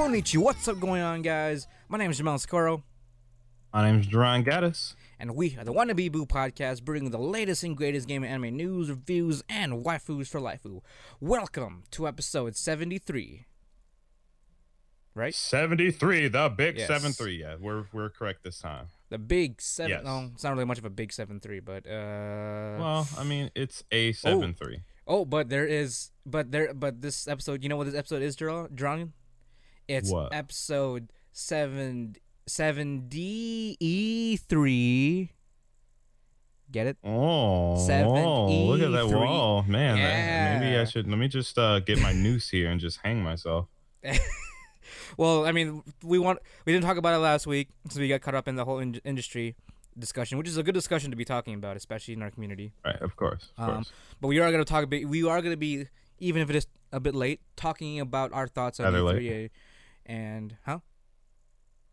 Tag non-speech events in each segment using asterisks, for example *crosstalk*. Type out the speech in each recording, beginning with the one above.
Konnichiwa, what's up going on, guys? My name is Jamal Socorro, My name is Duran Gaddis. and we are the Wannabe Boo podcast, bringing the latest and greatest game and anime news, reviews, and waifus for lifeu. Welcome to episode 73. Right? 73, the big Yes. 7-3. Yeah, we're we're correct this time. The big 7. Yes. No, it's not really much of a big 7-3, but, uh. Well, I mean, it's a 7-3. Oh, but there is, but there, but this episode, you know what this episode is, drawing? It's What? episode seven, seven D E three. Get it? Oh, Seven oh, look at that E3. wall. Man, that- maybe I should let me just uh, get my noose here and just hang myself. *laughs* Well, I mean, we want we didn't talk about it last week, so we got caught up in the whole in- industry discussion, which is a good discussion to be talking about, especially in our community. Right, of course. Of Um, course. But we are going to talk. About, we are going to be, even if it is a bit late, talking about our thoughts on Rather E3 and huh?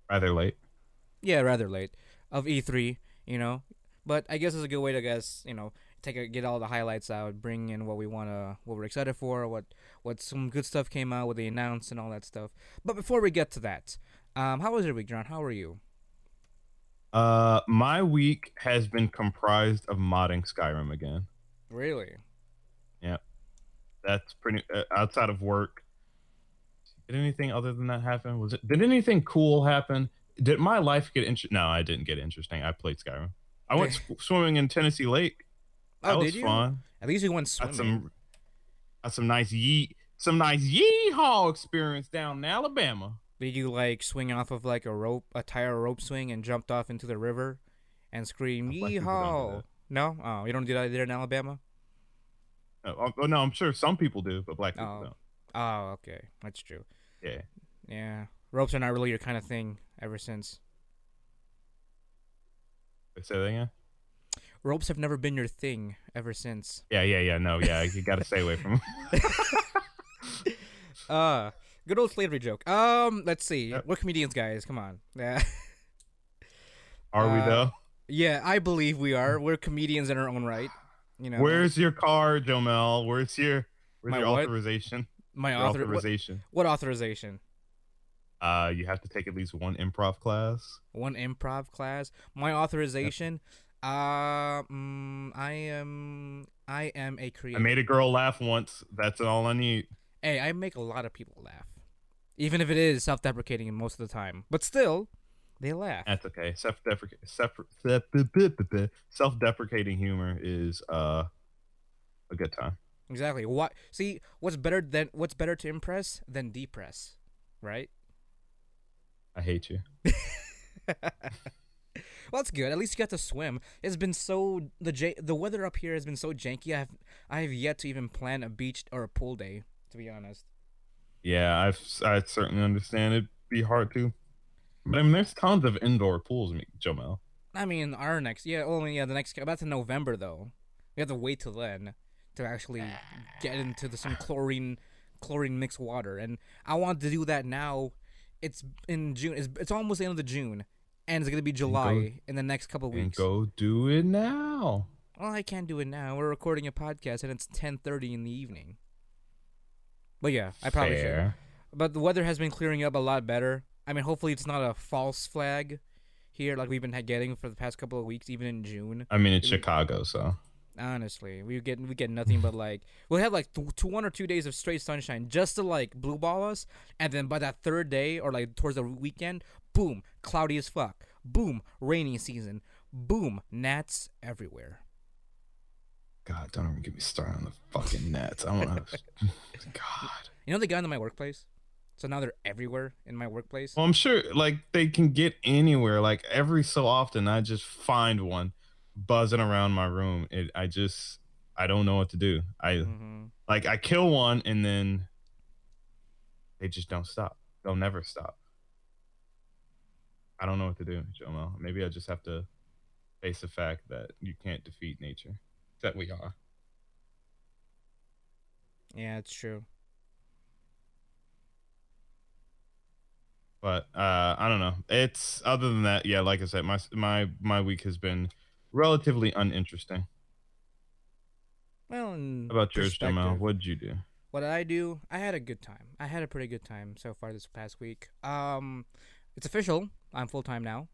Rather late. yeah, rather late of E3, you know. But I guess it's a good way to guess, you know, take a, get all the highlights out, bring in what we want to, what we're excited for, what what some good stuff came out, what they announced, and all that stuff. But before we get to that, um, how was your week, John? How are you? Uh, my week has been comprised of modding Skyrim again. Really? Yeah, that's pretty uh, outside of work. Did anything other than that happen? Was it? Did anything cool happen? Did my life get interesting? No, I didn't get interesting. I played Skyrim. I went sw- swimming in Tennessee Lake. Oh, that Oh, was did you? fun. At least you went Got swimming. some, got some nice yee, some nice yeehaw experience down in Alabama. Did you like swing off of like a rope, a tire rope swing, and jumped off into the river, and scream Black people don't "Yeehaw"? No, oh, you don't do that there in Alabama. Oh, oh, oh no, I'm sure some people do, but black oh. people Oh. don't. Oh, okay, that's true. Yeah. Yeah, ropes are not really your kind of thing ever since. Say that again. Ropes have never been your thing ever since. Yeah, yeah, yeah. No, yeah. You got to stay away from. *laughs* Uh good old slavery joke. Um, let's see. Yep. We're comedians, guys. Come on. *laughs* Yeah, Are we Uh, though? yeah. I believe we are. We're comedians in our own right. You know. Where's your car, Jomel? Where's your where's My your what? authorization? My Your author? Authorization. what authorization? Uh, you have to take at least one improv class. One improv class. My authorization. Uh, mm, I am. I am a creator. I made a girl laugh once. That's all I need. hey, I make a lot of people laugh, even if it is self-deprecating most of the time. But still, they laugh. That's okay. Self-deprecating, self-deprecating humor is uh a good time. Exactly. What? See, what's better than what's better to impress than depress, right? I hate you. *laughs* Well, that's good. At least you got to swim. It's been so the j the weather up here has been so janky. I have I have yet to even plan a beach or a pool day. To be honest. Yeah, I've I certainly understand it'd be hard to. But I mean, there's tons of indoor pools, Jomel. I mean, our next yeah, only yeah, the next about to November though. We have to wait till then to actually get into the, some chlorine chlorine mixed water, and I want to do that now. It's in June. It's, it's almost the end of the June, and it's gonna be July in the next couple weeks. go do it now. Well, I can't do it now. We're recording a podcast, and it's ten thirty in the evening. But yeah, I probably should. Fair. But the weather has been clearing up a lot better. I mean, hopefully it's not a false flag here like we've been getting for the past couple of weeks, even in June. I mean, it's Chicago, so Honestly, we get we get nothing but like we'll have like th- two, one or two days of straight sunshine just to like blue ball us, and then by that third day or like towards the weekend, boom, cloudy as fuck, boom, rainy season, boom, gnats everywhere. God, don't even get me started on the fucking nets. I want to. *laughs* God. You know they got into my workplace, so now they're everywhere in my workplace. Well, I'm sure like they can get anywhere. Like every so often, I just find one buzzing around my room. It. I just. I don't know what to do. I hmm like I kill one and then they just don't stop. They'll never stop. I don't know what to do, Jomo. Maybe I just have to face the fact that you can't defeat nature. That we are. Yeah, it's true. But uh, I don't know. It's other than that, yeah. Like I said, my my my week has been relatively uninteresting. Well, How about yours, Jamal? What did you do? what did I do? I had a good time. I had a pretty good time so far this past week. Um, it's official. I'm full time now.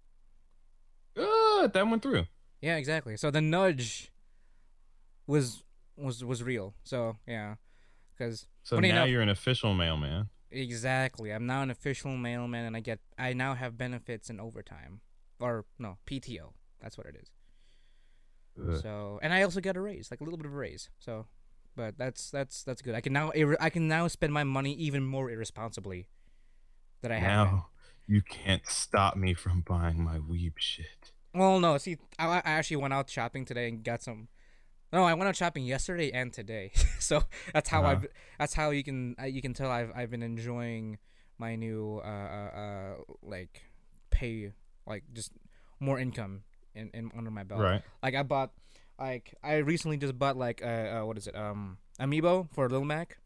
Good. That went through. Yeah, exactly. So the nudge was was was real. So yeah, because So now enough- you're an official mailman. exactly, I'm now an official mailman, and I get I now have benefits and overtime, or no PTO. That's what it is. Ugh. So and I also got a raise, like a little bit of a raise. So, but that's that's that's good. I can now I can now spend my money even more irresponsibly. That I have. now you can't stop me from buying my weeb shit. Well, no. See, I, I actually went out shopping today and got some. No, I went out shopping yesterday and today. *laughs* so that's how Uh-huh. I've. That's how you can uh, you can tell I've I've been enjoying my new uh uh, uh like pay like just more income in, in under my belt. Right. Like I bought like I recently just bought like uh, uh what is it um amiibo for Little Mac.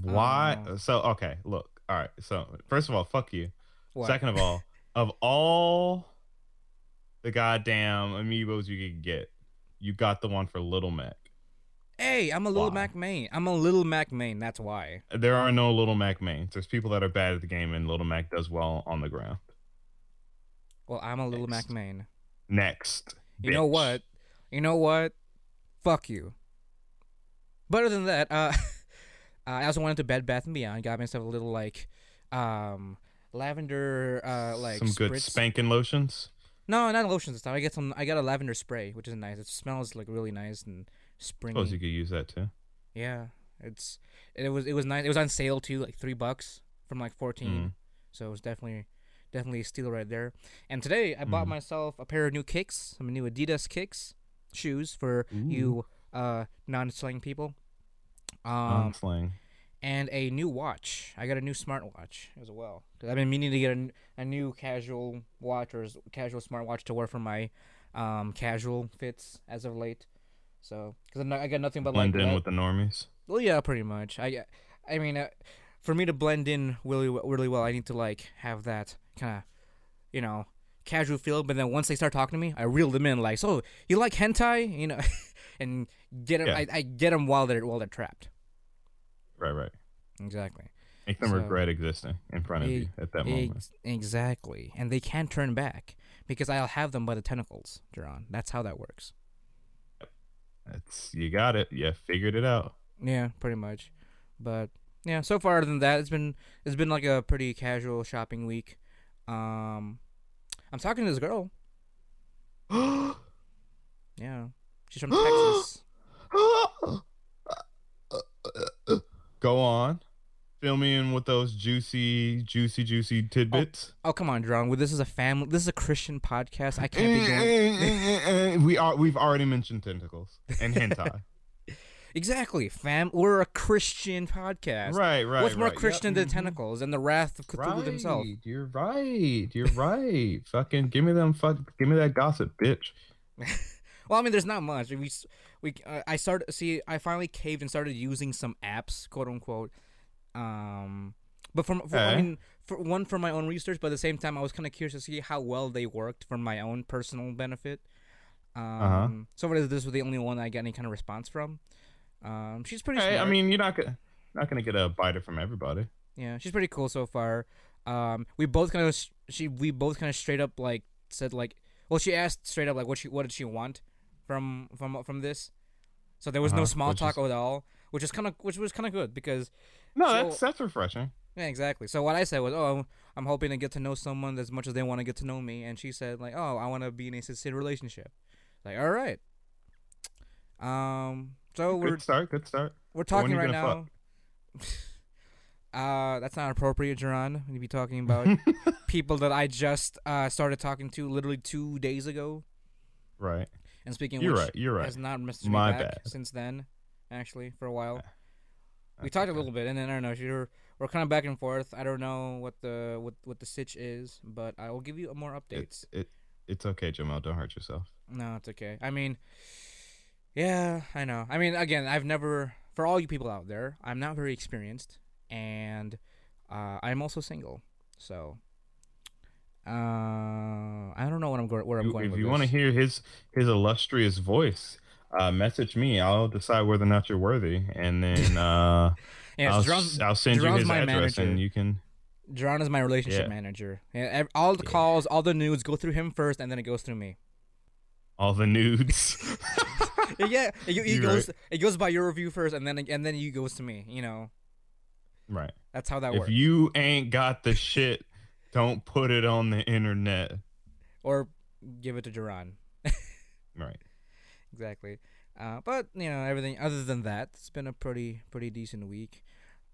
Why? Oh. So okay, look. All right. So first of all, fuck you. What? Second of all, *laughs* of all the goddamn amiibos you could get, you got the one for Little Mac. Hey, I'm a Little Why? Mac main. I'm a Little Mac main. That's why. There are no Little Mac mains. There's people that are bad at the game, and Little Mac does well on the ground. Well, I'm a Lil Mac main. Next. You know what? You know what? Fuck you. But other than that, uh, *laughs* I also went to Bed Bath and Beyond. Got myself a little like, um, lavender, uh, like Some good spritz. spanking lotions. No, not lotions this time. I get some. I got a lavender spray, which is nice. It smells like really nice and springy. Suppose you could use that too. Yeah, it's it was it was nice. It was on sale too, like three bucks from like fourteen. Mm. So it was definitely definitely a steal right there. And today I bought Mhm. myself a pair of new kicks, some new Adidas kicks, shoes for you uh non-slang people. Um, slang. and a new watch. I got a new smartwatch as well. 'Cause I've been meaning to get a, a new casual watch or casual smartwatch to wear for my um casual fits as of late. So, because I got nothing but Blend like in le- with the normies. well, yeah, pretty much. I, I mean, uh, for me to blend in really, really well, I need to like have that kind of, you know, casual feel. But then once they start talking to me, I reel them in. Like, so you like hentai, *laughs* you know, and get them. Yeah. I, I get them while they're while they're trapped. Right, right. Exactly. Make them So- regret existing in front of you at that moment. Ex- exactly. And they can't turn back because I'll have them by the tentacles, Duran. That's how that works. That's you got it. You figured it out. Yeah, pretty much. But yeah, so far other than that, it's been it's been like a pretty casual shopping week. Um, I'm talking to this girl. *gasps* Yeah, she's from Texas. *gasps* Go on. Fill me in with those juicy, juicy, juicy tidbits. Oh, oh come on. Well, this is a family. This is a Christian podcast. I can't be eh, going. Eh, eh, we are. We've already mentioned tentacles and hentai. *laughs* exactly, fam. We're a Christian podcast. right, right. What's more right. Christian Yep, than mhm. tentacles and the wrath of Cthulhu right. himself? You're right. You're right. Fucking give me them. Fuck. Give me that gossip, bitch. *laughs* Well, I mean, there's not much. We we uh, I started see I finally caved and started using some apps, quote unquote. Um, but from for, I Eh? mean, for one for my own research, but at the same time, I was kind of curious to see how well they worked for my own personal benefit. Um, Uh-huh. so far, this was the only one I got any kind of response from. Um, she's pretty. Hey, I mean, you're not gonna not gonna get a biter from everybody. Yeah, she's pretty cool so far. Um, we both kind of she we both kind of straight up like said like, well, she asked straight up like what she what did she want from from from this. So there was no Uh-huh, small talk is- at all, which is kind of which was kind of good because No, So- that's that's refreshing. yeah, exactly. So what I said was, oh, I'm hoping to get to know someone as much as they want to get to know me, and she said like, oh, I want to be in a sincere relationship. Like, all right. Um, so we're Good start. Good start. we're talking right now. *laughs* uh, that's not appropriate, Jerron. When you be talking about *laughs* people that I just uh started talking to literally two days ago, right. and speaking, You're which, right. You're right. has not messaged My me back bad. since then. Actually, for a while, we That's talked a little bit, and then I don't know. We're we're kind of back and forth. I don't know what the what what the sitch is, but I will give you more updates. It's it. It's okay, Jamal. Don't hurt yourself. No, it's okay. I mean, yeah, I know. I mean, again, I've never, for all you people out there, I'm not very experienced, and uh, I'm also single. So, uh, I don't know what I'm going, where I'm going if you want to hear his his illustrious voice, uh, message me. I'll decide whether or not you're worthy, and then uh, *laughs* Yeah, I'll, Jeron's, s- I'll send you his my address, manager. and you can. Jeron is my relationship Yeah. manager. Yeah, all the Yeah. calls, all the nudes go through him first, and then it goes through me. All the nudes. *laughs* yeah, it, it goes it goes by your review first, and then and then you goes to me. You know, right. that's how that If works. If you ain't got the shit, don't put it on the internet. or give it to Jeron. *laughs* Right. exactly. Uh, but you know, everything other than that, it's been a pretty pretty decent week.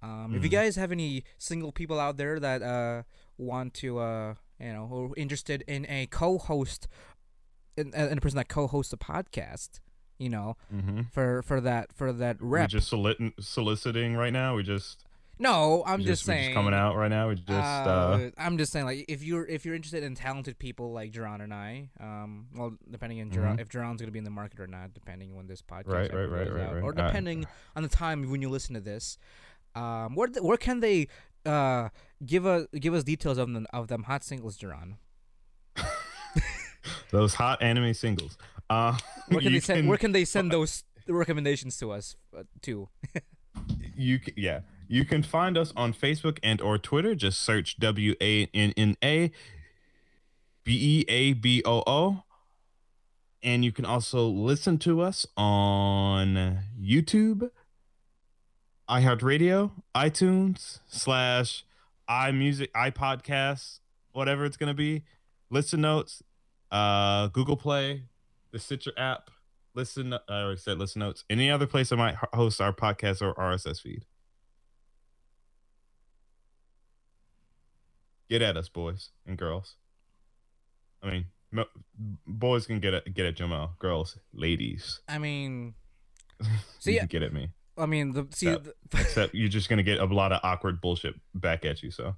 Um, If you Mhm. guys have any single people out there that uh want to uh you know who are interested in a co-host, in, in a person that co-hosts a podcast, you know, Mm-hmm. for for that for that rep. We're just solic- soliciting right now. We just. no, I'm just, we're saying. coming out right now. We just. Uh, Uh, I'm just saying, like, if you're if you're interested in talented people like Jerron and I, um, well, depending on Jerron, Mhm. if Jerron's gonna be in the market or not, depending when this podcast Right, right, right, right, out, right. or depending on the time when you listen to this, um, where where can they uh give a give us details of them of them hot singles, Jerron? *laughs* those hot anime singles. Uh, Where can *laughs* they send can- Where can they send those recommendations to us uh, to? *laughs* you can, yeah. You can find us on facebook and or twitter. Just search w-a-n-n-a b-e-a-b-o-o and you can also listen to us on youtube iheartradio itunes slash imusic ipodcasts whatever it's going to be. Listen notes uh google play the stitcher app listen i already said listen notes any other place I might host our podcast or rss feed. Get at us boys and girls. I mean mo- boys can get at get at jamal girls ladies. I mean, *laughs* you See, can get at me. I mean, the see, Yeah. the, *laughs* except you're just gonna get a lot of awkward bullshit back at you so.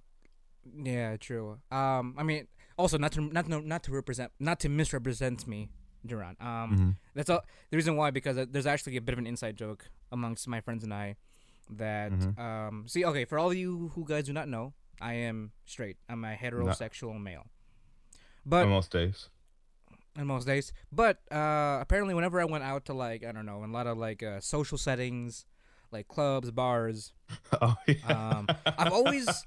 Yeah, true. Um, I mean, also not to not to, not to represent not to misrepresent me, Duran. Um, Mhm. that's all. The reason why because uh, there's actually a bit of an inside joke amongst my friends and I that Mhm. um see okay for all of you who guys do not know I am straight. I'm a heterosexual male. But on most days in most days. But uh, apparently, whenever I went out to like I don't know, in a lot of like uh, social settings, like clubs, bars, *laughs* oh yeah. Um, I've always,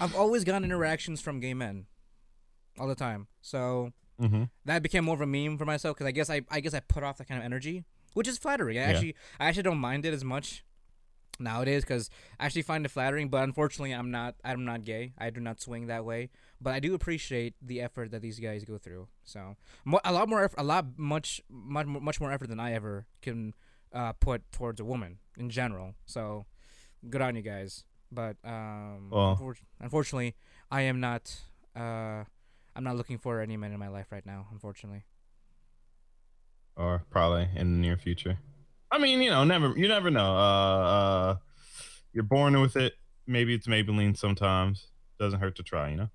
I've always gotten interactions from gay men, all the time. So hmm that became more of a meme for myself because I guess I, I guess I put off that kind of energy, which is flattering. I Yeah. actually, I actually don't mind it as much nowadays because I actually find it flattering. But unfortunately, I'm not, I'm not gay. I do not swing that way. But I do appreciate the effort that these guys go through. So mo- a lot more, eff- a lot much, much, much more effort than I ever can uh, put towards a woman in general. So good on you guys. But um, Well- unfor- unfortunately, I am not. Uh, I'm not looking for any men in my life right now. Unfortunately. or probably in the near future. I mean, you know, never you never know. Uh, uh, you're born with it. Maybe it's Maybelline sometimes. Doesn't hurt to try, you know.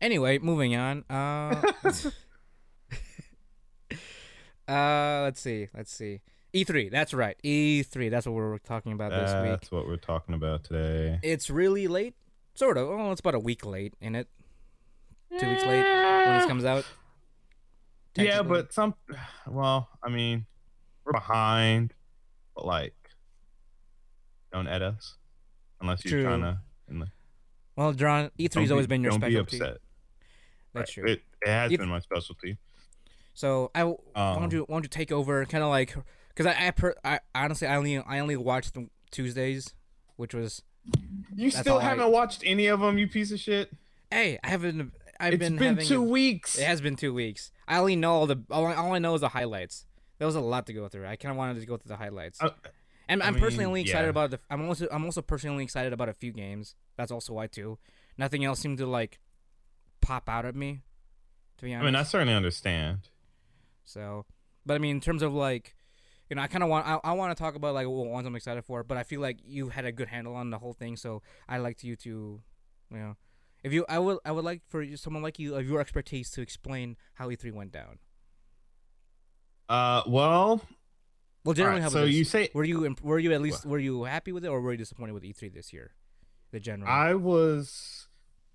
Anyway, moving on. Uh, *laughs* uh, let's see. Let's see. E3. That's right. E3. That's what we're talking about this week. That's what we're talking about today. It's really late. Sort of. Oh, it's about a week late, in it? Two weeks late when this comes out. Yeah, but some. *sighs* Well, I mean, we're behind, but like, don't at us unless you're True. trying to. And Well, John, E3's always been your don't specialty. be upset. That's Right. true. It, it has E- been my specialty. So I, why Um, don't you why don't you take over, kind of like, because I I, per, I honestly I only I only watched the Tuesdays, which was You That's still all haven't watched any of them, you piece of shit. hey I haven't I've It's been, been, having two a- weeks. It has been two weeks. I only know all the all I, all I know is the highlights. There was a lot to go through. I kind of wanted to go through the highlights. Uh, and I I'm personally mean, only excited yeah. about the. I'm also I'm also personally excited about a few games. That's also why too. Nothing else seemed to like pop out at me. To be honest, I mean, I certainly understand. So, but I mean, in terms of like, you know, I kind of want I, I want to talk about like what ones I'm excited for, but I feel like you had a good handle on the whole thing, so I'd like you to, you know, if you I would I would like for someone like you of your expertise to explain how E3 went down. Uh, well, Well, generally, Alright, how so you say were you imp- were you at least were you happy with it, or were you disappointed with E3 this year? The general. I was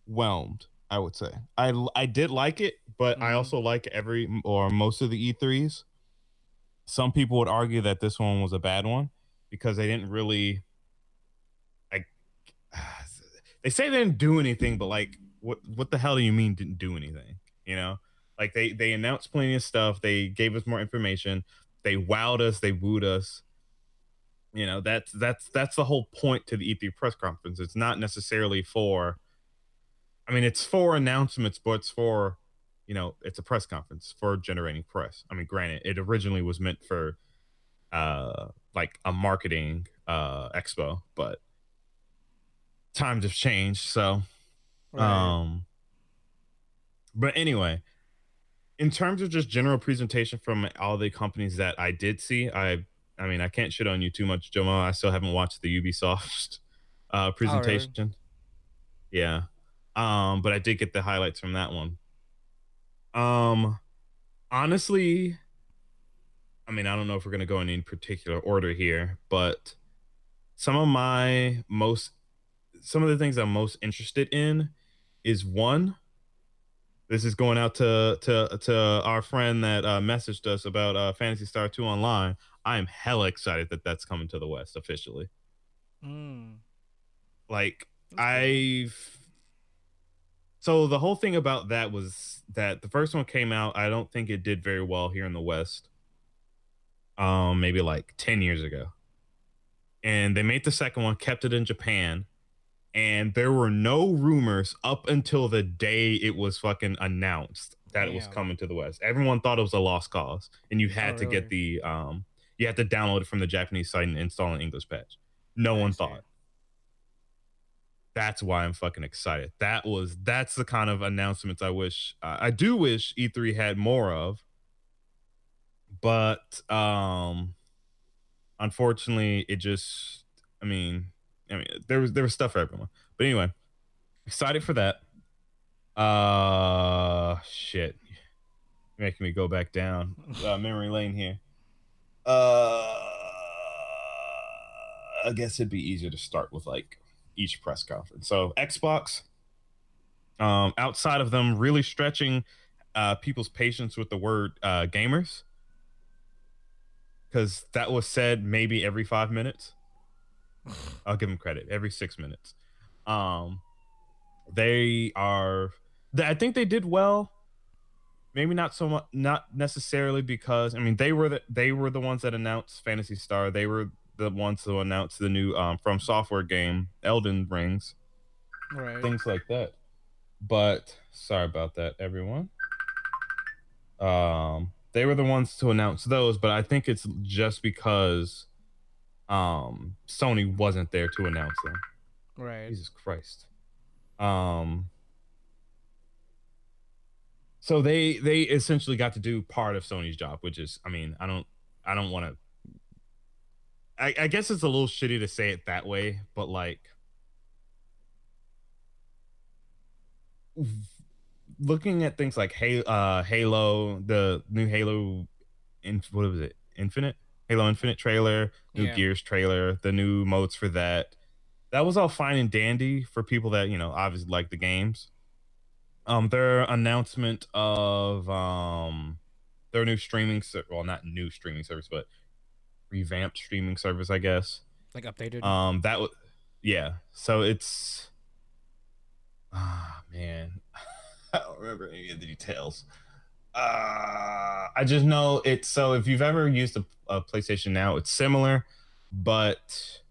whelmed. I would say I I did like it, but I Mhm. also like every or most of the E3s. Some people would argue that this one was a bad one because they didn't really like *sighs* they say they didn't do anything, but like what what the hell do you mean didn't do anything? You know? Like they they announced plenty of stuff, they gave us more information, they wowed us, they wooed us. You know, that's that's that's the whole point to the E3 press conference. It's not necessarily for I mean, it's for announcements, but it's for, you know, it's a press conference for generating press. I mean, granted, it originally was meant for, uh, like a marketing uh expo, but times have changed. So, um, but anyway, in terms of just general presentation from all the companies that I did see, I, I mean, I can't shit on you too much, Jomo. I still haven't watched the Ubisoft uh presentation. Yeah. Um, but I did get the highlights from that one. Um, honestly, I mean, I don't know if we're gonna go in any particular order here, but some of my most, some of the things I'm most interested in is one. This is going out to to to our friend that uh, messaged us about uh, Phantasy Star Two Online. I am hella excited that that's coming to the West officially. Mm. Like. I've so the whole thing about that was that the first one came out. I don't think it did very well here in the West. Um, maybe like ten years ago, and they made the second one, kept it in Japan, and there were no rumors up until the day it was fucking announced that it was coming to the West. Everyone thought it was a lost cause, and you had Oh, to get the um, you had to download it from the Japanese site and install an English patch. No one thought that's why I'm fucking excited. That was that's the kind of announcements I wish uh, I do wish E3 had more of. But um unfortunately it just I mean I mean there was there was stuff for everyone. But anyway, excited for that. Uh shit. Making me go back down uh, *laughs* memory lane here. Uh I guess it'd be easier to start with like each press conference. So Xbox, um, outside of them really stretching uh, people's patience with the word uh, gamers, because that was said maybe every five minutes. *sighs* I'll give them credit every six minutes. Um, they are. They, I think they did well. Maybe not so much. Not necessarily because I mean they were the they were the ones that announced Phantasy Star. They were the ones to announce the new um, from software game Elden Rings Right. things like that. But sorry about that, everyone. Um, they were the ones to announce those, but I think it's just because um Sony wasn't there to announce them. Right. Jesus Christ. Um so they they essentially got to do part of Sony's job, which is I mean, I don't I don't want to I, I guess it's a little shitty to say it that way, but like looking at things like Halo, uh, Halo, the new Halo, in, what was it, Infinite, Halo Infinite trailer, new Yeah. Gears trailer, the new modes for that. That was all fine and dandy for people that you know obviously like the games. Um, their announcement of um their new streaming, ser- well, not new streaming service, but revamped streaming service, I guess. Like updated. Um, that was, yeah. So it's, ah, man, *laughs* I don't remember any of the details. Uh, I just know it's so. If you've ever used a, a PlayStation Now, it's similar, but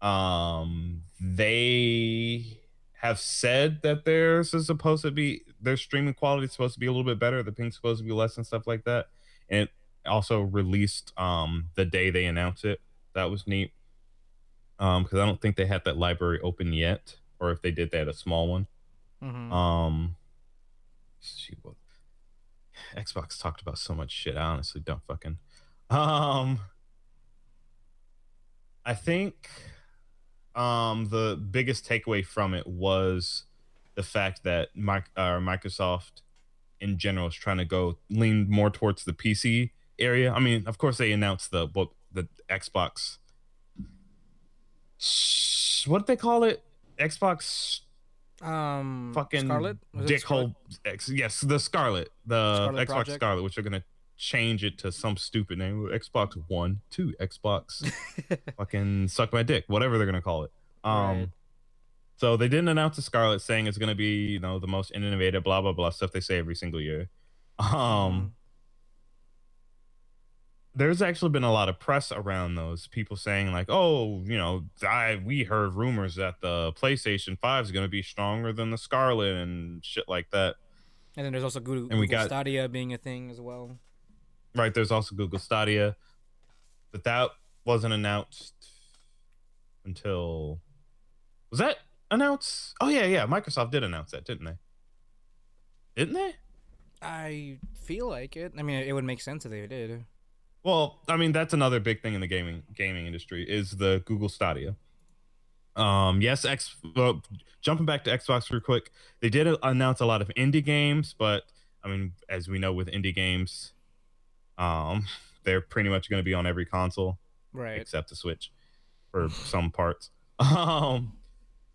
um, they have said that theirs is supposed to be their streaming quality is supposed to be a little bit better. The ping's supposed to be less and stuff like that. And it also released um the day they announced it. That was neat. Um, because I don't think they had that library open yet, or if they did, they had a small one. Mhm. Um, shoot, what? Xbox talked about so much shit. I honestly don't fucking. Um, I think um the biggest takeaway from it was the fact that Mic- uh, Microsoft in general is trying to go lean more towards the PC area. I mean, of course, they announced the what the Xbox. What did they call it? Xbox Um, fucking Scarlett. Was it Scarlett? dickhole X, yes the Scarlett the Scarlett Xbox Project? Scarlett which are gonna change it to some stupid name Xbox One Two Xbox *laughs* fucking suck my dick whatever they're gonna call it um Right. so they didn't announce the Scarlett saying it's gonna be you know the most innovative blah blah blah stuff they say every single year um Mhm. There's actually been a lot of press around those people saying like oh you know I we heard rumors that the PlayStation 5 is going to be stronger than the Scarlett and shit like that And then there's also Google, And we Google got- Stadia being a thing as well. right there's also Google Stadia but that wasn't announced until was that announced oh yeah yeah Microsoft did announce that didn't they didn't they I feel like it. I mean, it would make sense if they did. Well, I mean that's another big thing in the gaming gaming industry is the Google Stadia. Um, yes, X. Well, jumping back to Xbox real quick, they did announce a lot of indie games, but I mean, as we know with indie games, um, *laughs* they're pretty much going to be on every console Right. except the Switch for some parts. *laughs* Um,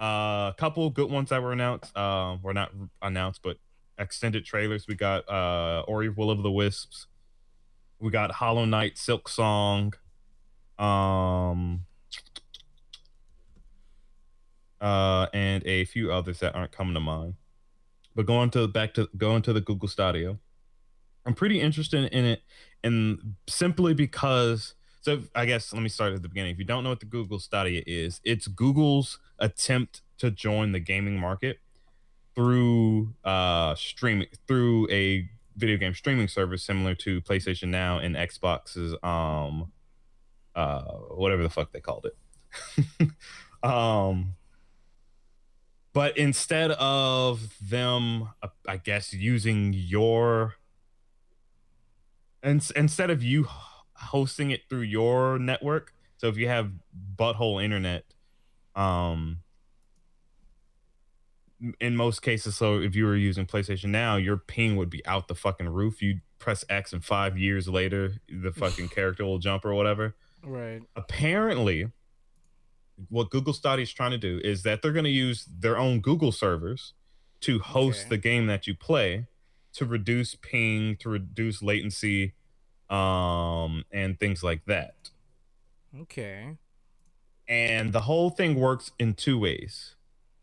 a couple good ones that were announced. Uh, were not announced, but extended trailers. We got uh, Ori Will of the Wisps. We got Hollow Knight, Silksong. Um, uh, and a few others that aren't coming to mind. But going to back to going to the Google Stadia, I'm pretty interested in it, and simply because. So I guess let me start at the beginning. If you don't know what the Google Stadia is, it's Google's attempt to join the gaming market through uh streaming through a video game streaming service similar to PlayStation Now and Xbox's um uh whatever the fuck they called it. *laughs* um but instead of them uh, I guess using your and instead of you hosting it through your network so if you have butthole internet um in most cases so if you were using playstation now your ping would be out the fucking roof you press x and five years later the *laughs* fucking character will jump or whatever Right. apparently what google Stadia is trying to do is that they're going to use their own google servers to host Okay. the game that you play to reduce ping to reduce latency um and things like that Okay. and the whole thing works in two ways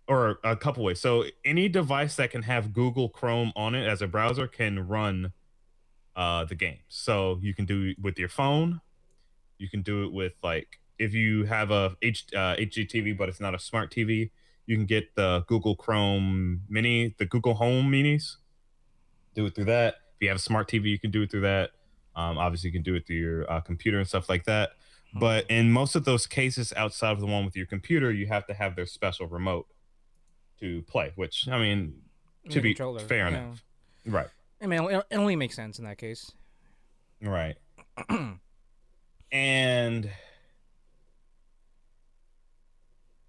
or a couple ways. So any device that can have google chrome on it as a browser can run uh, the game. So you can do it with your phone. You can do it with like if you have a H, uh, hdtv but it's not a smart tv you can get the google chrome mini the google home minis. Do it through that. If you have a smart tv you can do it through that. Um, obviously you can do it through your uh, computer and stuff like that. But in most of those cases outside of the one with your computer you have to have their special remote to play which i mean to The be controller, fair yeah. enough right I mean, it only makes sense in that case. right *clears throat* and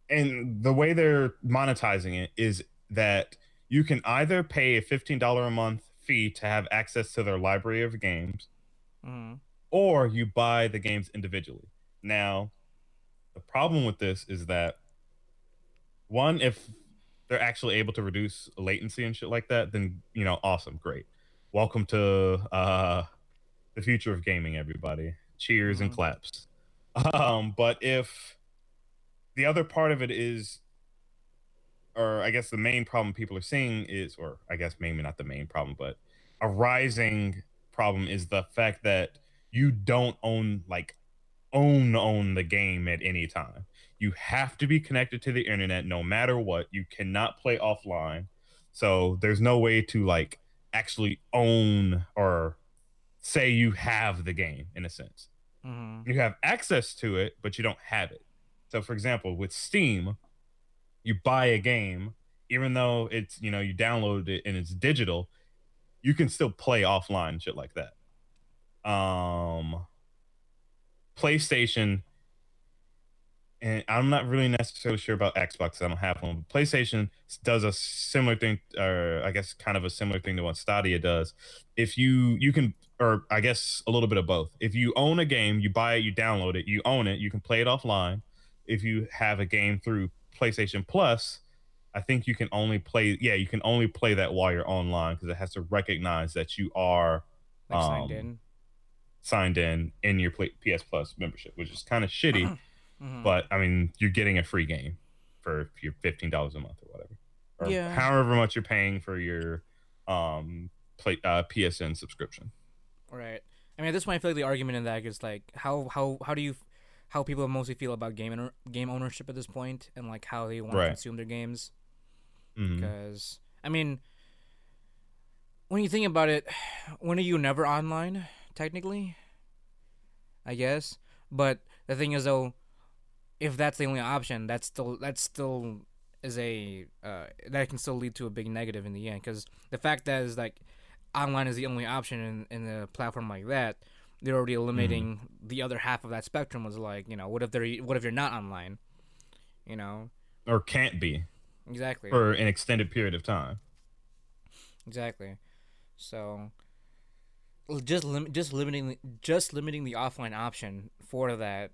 and the way they're monetizing it is that you can either pay a $15 a month fee to have access to their library of games hmm or you buy the games individually. Now, the problem with this is that one, if they're actually able to reduce latency and shit like that, then you know, awesome, great. Welcome to uh the future of gaming, everybody. Cheers and Mhm. claps. *laughs* Um, but if the other part of it is or I guess the main problem people are seeing is, or I guess maybe not the main problem, but a rising problem is the fact that you don't own like own own the game at any time. You have to be connected to the internet no matter what. You cannot play offline. So there's no way to like actually own or say you have the game in a sense hmm you have access to it, but you don't have it. So, for example, with Steam, you buy a game, even though it's you know you download it and it's digital, you can still play offline shit like that. Um, PlayStation, and I'm not really necessarily sure about Xbox. I don't have one. But PlayStation does a similar thing, or I guess kind of a similar thing to what Stadia does. If you you can or I guess a little bit of both. If you own a game, you buy it, you download it, you own it, you can play it offline. If you have a game through PlayStation Plus, I think you can only play. Yeah, you can only play that while you're online because it has to recognize that you are Like um, signed in. signed in in your PS Plus membership, which is kind of shitty. *clears throat* Mhm. but I mean, you're getting a free game for your fifteen dollars a month or whatever, or Yeah. however much you're paying for your um play uh, PSN subscription. Right. I mean, at this point, I feel like the argument in that is like how how how do you how people mostly feel about game game ownership at this point, and like how they want Right. to consume their games. Mhm. Because I mean, when you think about it, when are you never online? Technically, I guess. But the thing is, though, if that's the only option, that's still that's still is a uh, that can still lead to a big negative in the end. Because the fact that is like online is the only option in in a platform like that, they're already eliminating the other half of that spectrum. Was like, you know, what if they're what if you're not online? You know, Or can't be exactly. for an extended period of time. Exactly. So just lim- just limiting just limiting the offline option for that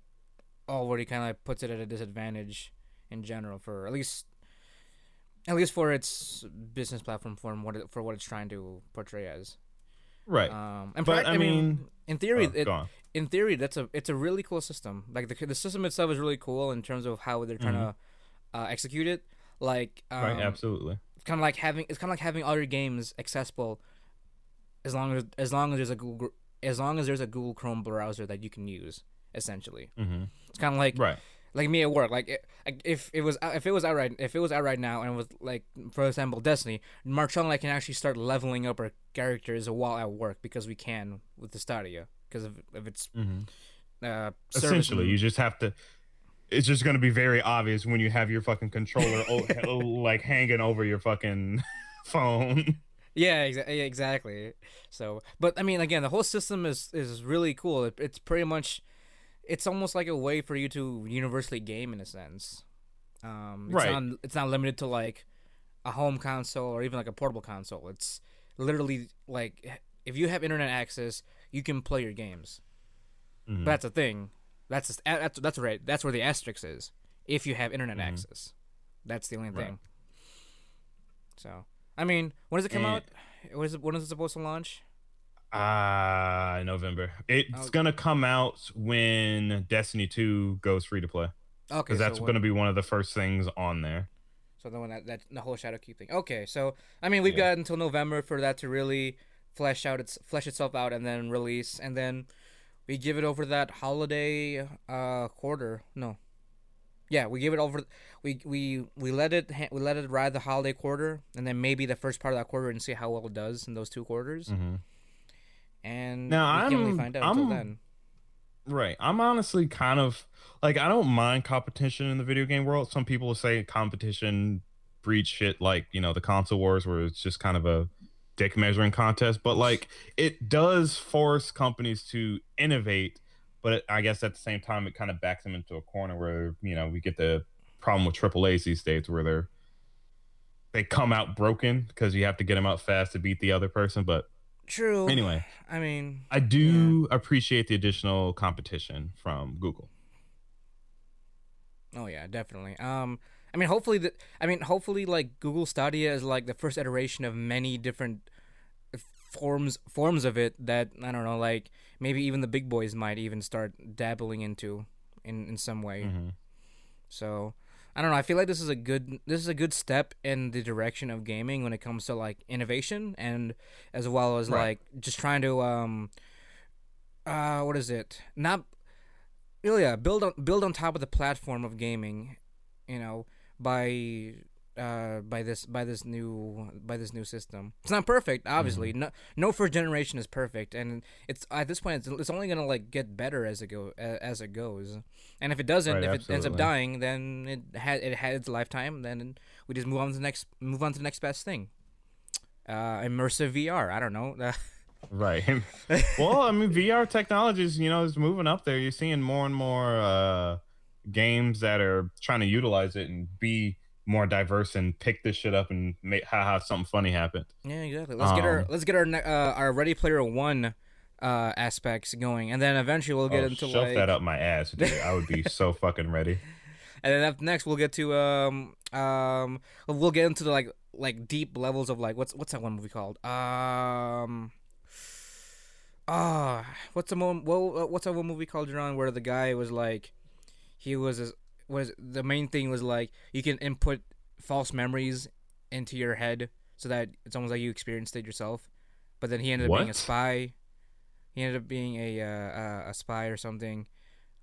already kind of puts it at a disadvantage in general for at least at least for its business platform for what it, for what it's trying to portray as. Right. Um, and But, I I mean, mean- in theory, Oh, it, in theory, that's a it's a really cool system. Like the the system itself is really cool in terms of how they're trying to uh, execute it. Like um, Mm-hmm. right. Absolutely. kind of like having it's kind of like having all your games accessible as long as as long as there's a Google as long as there's a Google Chrome browser that you can use essentially. hmm It's kind of like Right. like me at work. Like it, if it was if it was out right if it was out right now and it was like for example Destiny, Marshall and I can actually start leveling up our characters while at work because we can with the Stadia because of, of its hmm uh Essentially, and- you just have to. It's just going to be very obvious when you have your fucking controller o- *laughs* like hanging over your fucking *laughs* phone. Yeah, exa- exactly. So, but I mean, again, the whole system is is really cool. It, it's pretty much, it's almost like a way for you to universally game in a sense. Um, it's Right. Not, it's not limited to like a home console or even like a portable console. It's literally like if you have internet access, you can play your games. Mhm. But that's the thing. That's just, that's that's right. That's where the asterisk is. If you have internet Mhm. access, that's the only Right. thing. So, I mean, when does it come And- out? When is it, when is it supposed to launch? Ah, November. It's Oh. gonna come out when Destiny 2 goes free to play. Okay, Because so that's when- gonna be one of the first things on there. So the one that, that the whole Shadowkeep thing. Okay, so I mean we've Yeah. got until November for that to really flesh out its flesh itself out and then release and then we give it over that holiday uh quarter. No. Yeah, we give it over we we we let it we let it ride the holiday quarter and then maybe the first part of that quarter and see how well it does in those two quarters. Mm-hmm. And Now, we can't really I'm- find out I'm- then. Right. I'm honestly kind of like I don't mind competition in the video game world. Some people say competition breeds shit like, you know, the console wars where it's just kind of a dick measuring contest, but like it does force companies to innovate, but it, I guess at the same time it kind of backs them into a corner where, you know, we get the problem with AAA's these days where they're they come out broken because you have to get them out fast to beat the other person, but True. anyway, I mean, I do appreciate the additional competition from Google. Oh yeah, definitely. Um, I mean, hopefully that. I mean, hopefully, like Google Stadia is like the first iteration of many different forms forms of it that I don't know. Like maybe even the big boys might even start dabbling into in in some way. Mhm. So I don't know. I feel like this is a good this is a good step in the direction of gaming when it comes to like innovation and as well as Right. like just trying to um uh what is it? Not really yeah, build on build on top of the platform of gaming, you know, by uh by this by this new by this new system. It's not perfect, obviously. No no first generation is perfect and it's at this point it's, it's only going to like get better as it go as it goes. And if it doesn't, Right, if it ends up dying, then it had it had its lifetime. Then we just move on to the next move on to the next best thing. Uh, immersive VR. I don't know. *laughs* Right. *laughs* well, I mean, VR technologies, you know, is moving up there. You're seeing more and more uh, games that are trying to utilize it and be more diverse and pick this shit up and make ha ha something funny happen. yeah, exactly. Let's get our Um, let's get our uh, our Ready Player One uh, aspects going, and then eventually we'll get oh, into shove like that up my ass, dude. I would be so *laughs* fucking ready. and then after next we'll get to um um we'll get into the like like deep levels of like what's what's that one movie called um ah what's the mo- well what's that one movie called John where the guy was like he was a, was the main thing was like you can input false memories into your head so that it's almost like you experienced it yourself but then he ended up being a spy he ended up being a uh, uh, a spy or something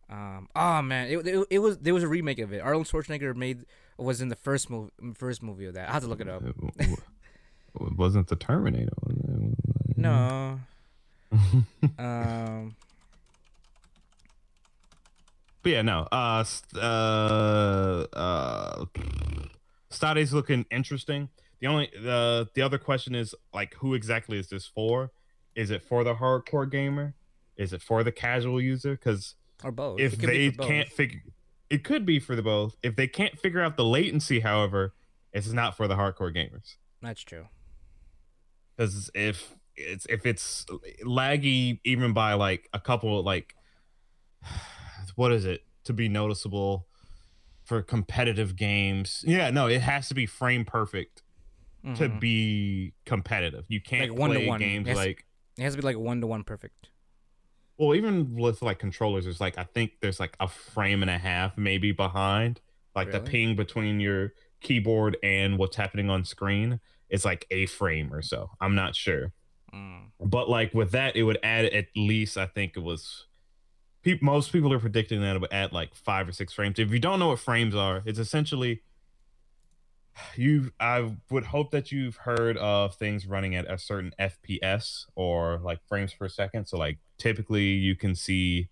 um, oh man, it, it, it was there was a remake of it. Arnold Schwarzenegger made was in the first movie first movie of that. I have to look it up. It, it wasn't the Terminator. was it? No. *laughs* um. But yeah, no. Uh, uh, uh, Stade's looking interesting. The only the the other question is like, who exactly is this for? Is it for the hardcore gamer? Is it for the casual user? Because Or both. if they both. can't figure, it could be for the both. If they can't figure out the latency, however, it's not for the hardcore gamers. That's true. because if it's if it's laggy even by like a couple like what is it to be noticeable for competitive games yeah no it has to be frame perfect to Mhm. be competitive you can't Like one-to-one. play games Yes. like It has to be like one to one perfect. well even with like controllers it's like i think there's like a frame and a half maybe behind like the ping between your keyboard and what's happening on screen is like a frame or so i'm not sure Mm. but like with that it would add at least i think it was pe- most people are predicting that add like five or six frames. If you don't know what frames are it's essentially you i would hope that you've heard of things running at a certain fps or like frames per second. So like typically you can see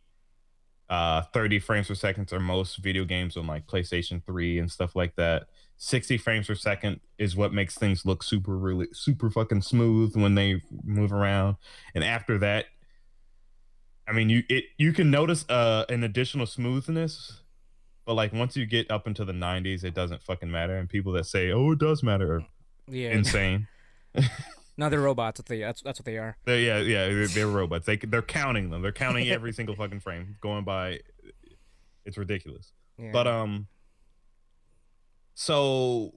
uh 30 frames per second are most video games on like playstation 3 and stuff like that. 60 frames per second is what makes things look super really super fucking smooth when they move around. And after that i mean you it you can notice uh an additional smoothness but like once you get up into the 90s it doesn't fucking matter and people that say oh it does matter are Yeah. insane *laughs* *laughs* no, they're robots. That's, they, that's, that's what they are. They're, yeah yeah they're, they're robots they they're counting them they're counting *laughs* every single fucking frame going by it's ridiculous Yeah. But um so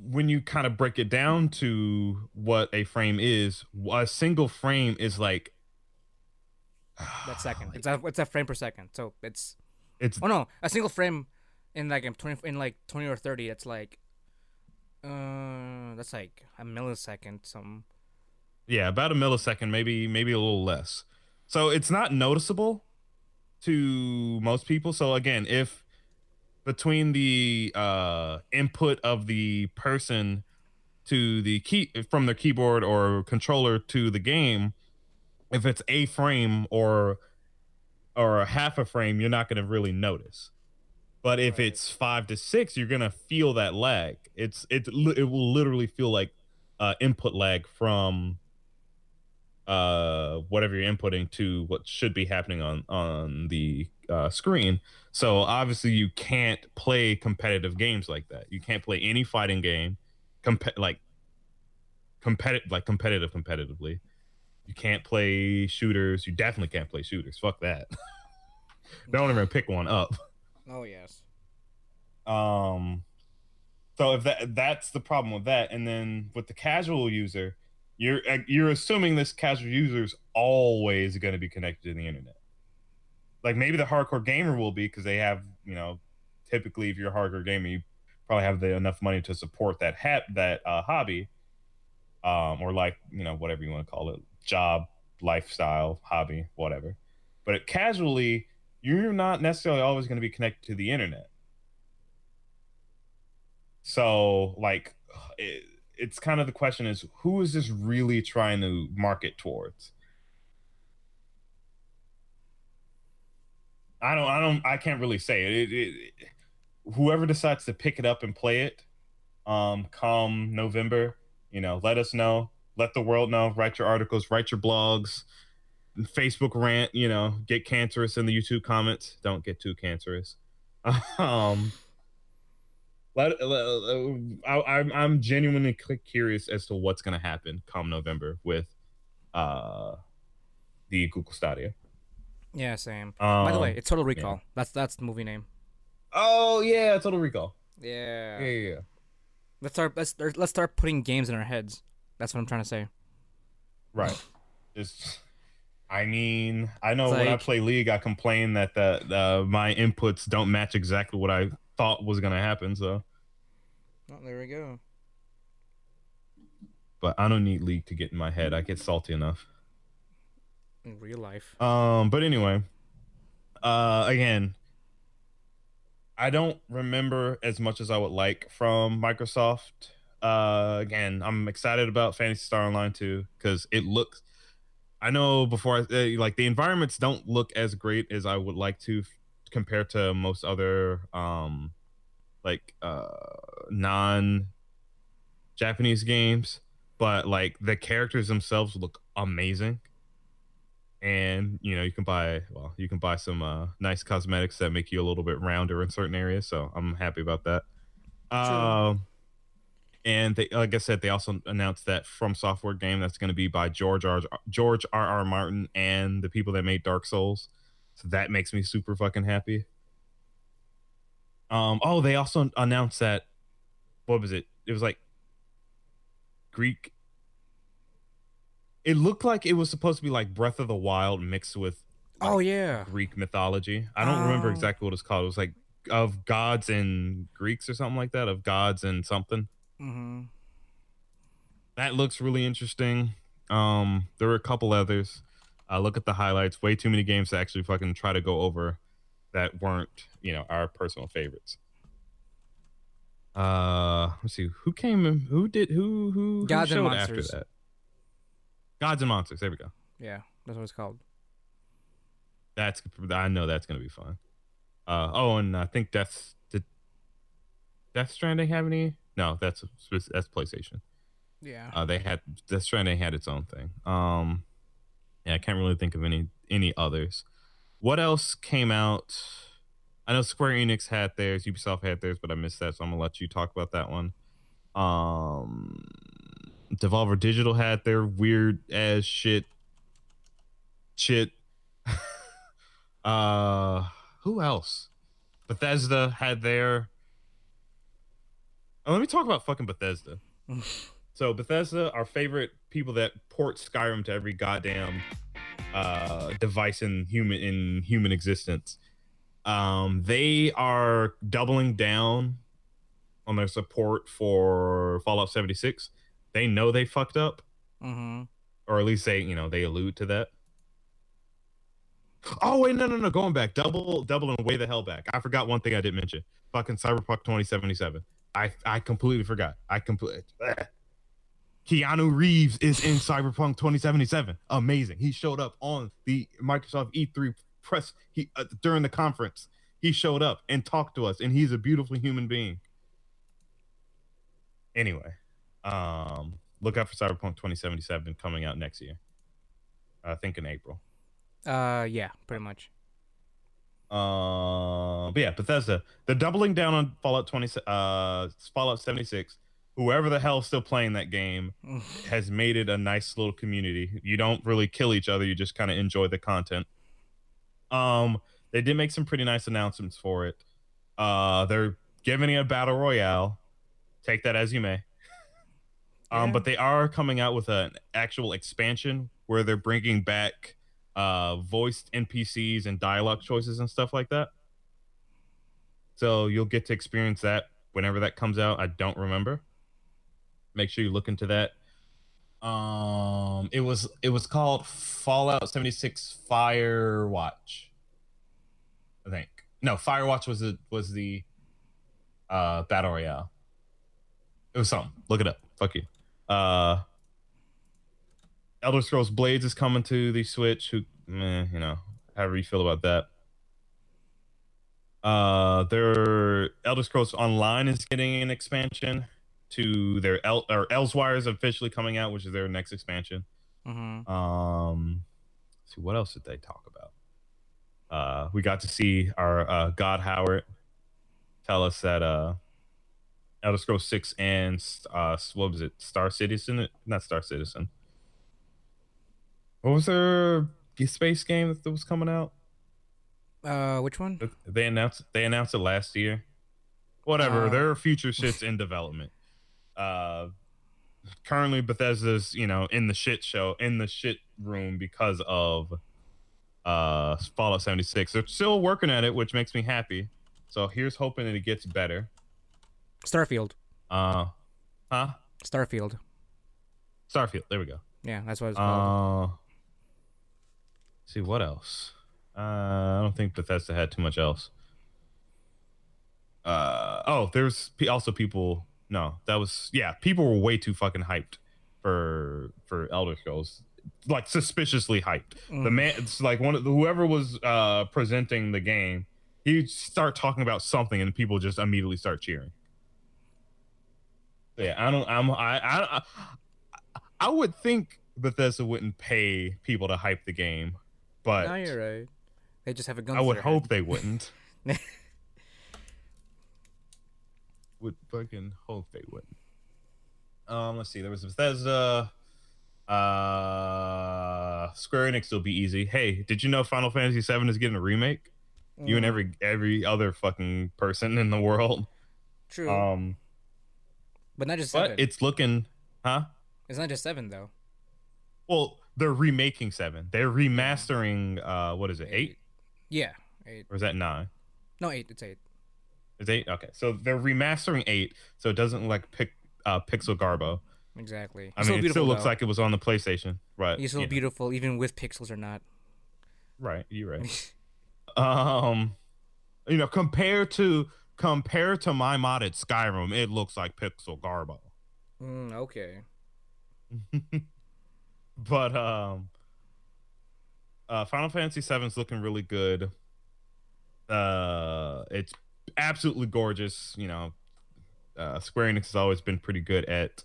when you kind of break it down to what a frame is, a single frame is like that *sighs* second. It's a, it's a frame per second. So it's it's oh no, a single frame in like in twenty in like twenty or thirty. It's like uh that's like a millisecond. Some yeah, about a millisecond, maybe maybe a little less. So it's not noticeable to most people. So again, if between the uh input of the person to the key from their keyboard or controller to the game, if it's a frame or or a half a frame, you're not going to really notice. But if Right. it's five to six, you're gonna feel that lag. It's it it will literally feel like uh, input lag from uh, whatever you're inputting to what should be happening on on the uh, screen. So obviously you can't play competitive games like that. You can't play any fighting game, comp- like competitive like competitive competitively. You can't play shooters. You definitely can't play shooters. Fuck that. *laughs* Don't even pick one up. Oh yes. Um, so if that that's the problem with that, and then with the casual user, you're uh, you're assuming this casual user is always going to be connected to the internet. Like maybe the hardcore gamer will be because they have you know, typically if you're a hardcore gamer, you probably have the enough money to support that hat that uh, hobby, um, or like you know whatever you want to call it, job, lifestyle, hobby, whatever. But it, casually, you're not necessarily always going to be connected to the internet. So, like, *sighs* it, it's kind of the question is who is this really trying to market towards? I don't, I don't, I can't really say it. It. Whoever decides to pick it up and play it, um, come November, you know, let us know. Let the world know. Write your articles. Write your blogs. Facebook rant. You know, get cancerous in the YouTube comments. Don't get too cancerous. *laughs* Um, let, let- I, I'm I'm genuinely curious as to what's gonna happen come November with uh the Google Stadia. Yeah, same. Um, By the way, it's Total Recall. That's that's the movie name. Oh yeah, Total Recall. Yeah. Yeah, yeah. yeah. Let's start. Let's let's start putting games in our heads. That's what I'm trying to say. Right. Just, I mean, I know It's when I play League, I complain that the, the my inputs don't match exactly what I thought was gonna happen. So, Oh, there we go. but I don't need League to get in my head. I get salty enough. In real life. Um, but anyway, uh, again, I don't remember as much as I would like from Microsoft. Uh, again, I'm excited about Phantasy Star Online 2 because it looks. I know before I uh, like the environments don't look as great as I would like to f- compared to most other um like uh non Japanese games, but like the characters themselves look amazing and you know you can buy well you can buy some uh, nice cosmetics that make you a little bit rounder in certain areas so i'm happy about that um and they like i said they also announced that FromSoftware game that's going to be by george r george r r martin and the people that made dark souls so that makes me super fucking happy um oh they also announced that what was it it was like greek it looked like it was supposed to be like Breath of the Wild mixed with Oh yeah. Greek mythology. I don't remember Oh. exactly what it's called. It was like of gods and Greeks or something like that. Of gods and something. Mm-hmm. That looks really interesting. Um, there were a couple others. Uh, look at the highlights. Way too many games to actually fucking try to go over that weren't, you know, our personal favorites. Uh, let's see who came. in- Who did who who, who Gods and Monsters. after that? Gods and monsters. There we go. Yeah, that's what it's called. That's I know that's gonna be fun. Uh oh, and I think Death did Death Stranding have any? No, that's that's PlayStation. Yeah. Uh, they had Death Stranding had its own thing. Um, yeah, I can't really think of any any others. What else came out? I know Square Enix had theirs, Ubisoft had theirs, but I missed that, so I'm gonna let you talk about that one. Um, Devolver Digital had their weird ass shit. Shit. *laughs* uh, who else? Bethesda had their. Oh, let me talk about fucking Bethesda. *laughs* So Bethesda, our favorite people that port Skyrim to every goddamn uh, device in human in human existence. Um, they are doubling down on their support for Fallout 76. They know they fucked up, mm-hmm. or at least they, you know, they allude to that. Oh wait, no, no, no, going back, double, double, and way the hell back. I forgot one thing I didn't mention. Fucking Cyberpunk 2077. I, I completely forgot. I completely. Keanu Reeves is in Cyberpunk 2077. Amazing. He showed up on the Microsoft E3 press he uh, during the conference. He showed up and talked to us and he's a beautiful human being. Anyway, um look out for Cyberpunk 2077 coming out next year. I think in April. Uh, yeah, pretty much. Uh, but yeah, Bethesda. They're doubling down on Fallout 20 uh Fallout 76. Whoever the hell's still playing that game *sighs* has made it a nice little community. You don't really kill each other, you just kind of enjoy the content. Um, they did make some pretty nice announcements for it. Uh, they're giving it a battle royale. Take that as you may. Um, Yeah. but they are coming out with an actual expansion where they're bringing back uh voiced NPCs and dialogue choices and stuff like that. So you'll get to experience that whenever that comes out. I don't remember. Make sure you look into that. Um, it was it was called Fallout 76 Firewatch. I think no, Firewatch was the was the uh battle royale. It was something. Look it up. Fuck you. Uh, Elder Scrolls Blades is coming to the Switch. Who, meh, you know, however you feel about that. Uh, their Elder Scrolls Online is getting an expansion to their El or Elsweyr is officially coming out, which is their next expansion. Mm-hmm. Um, let's see what else did they talk about? Uh, we got to see our uh, God Howard tell us that uh, Elder Scrolls Six and uh, what was it, Star Citizen? Not Star Citizen. What was their space game that was coming out? Uh, which one? They announced they announced it last year. Whatever. Uh, there are future *laughs* shits in development. Uh, currently Bethesda's you know in the shit show in the shit room because of uh Fallout 76. They're still working at it, which makes me happy. So here's hoping that it gets better. Starfield. Uh, huh? Starfield. Starfield. There we go. Yeah, that's what it's called. Uh, see what else? Uh, I don't think Bethesda had too much else. Uh oh, there's also people. No, that was yeah. People were way too fucking hyped for for Elder Scrolls, like suspiciously hyped. The Mm. man, it's like one of the, whoever was uh presenting the game. He'd start talking about something, and people just immediately start cheering. Yeah, I don't. I'm. I. I. I would think Bethesda wouldn't pay people to hype the game, but no, you're right. They just have a gun. I would hope head. they wouldn't. *laughs* would fucking hope they wouldn't. Um, let's see. There was Bethesda. Uh, Square Enix will be easy. Hey, did you know Final Fantasy VII is getting a remake? You and Mm, every every other fucking person in the world. True, Um, but not just but seven. it's looking, huh? it's not just seven though. Well, they're remaking seven. They're remastering. Uh, what is it? Eight Yeah, eight. or is that nine? No, eight. It's eight. It's eight? Okay, so they're remastering eight, so it doesn't look like pic, uh, Pixel Garbo. Exactly. I It's mean, it beautiful, still looks though. like it was on the PlayStation, right? He's so you know, beautiful, even with pixels or not. right. You're right. *laughs* um, you know, compared to compared to my modded Skyrim, it looks like Pixel Garbo. mm, okay. *laughs* but um, uh, Final Fantasy VII's looking really good. Uh, it's absolutely gorgeous. You know, uh, Square Enix has always been pretty good at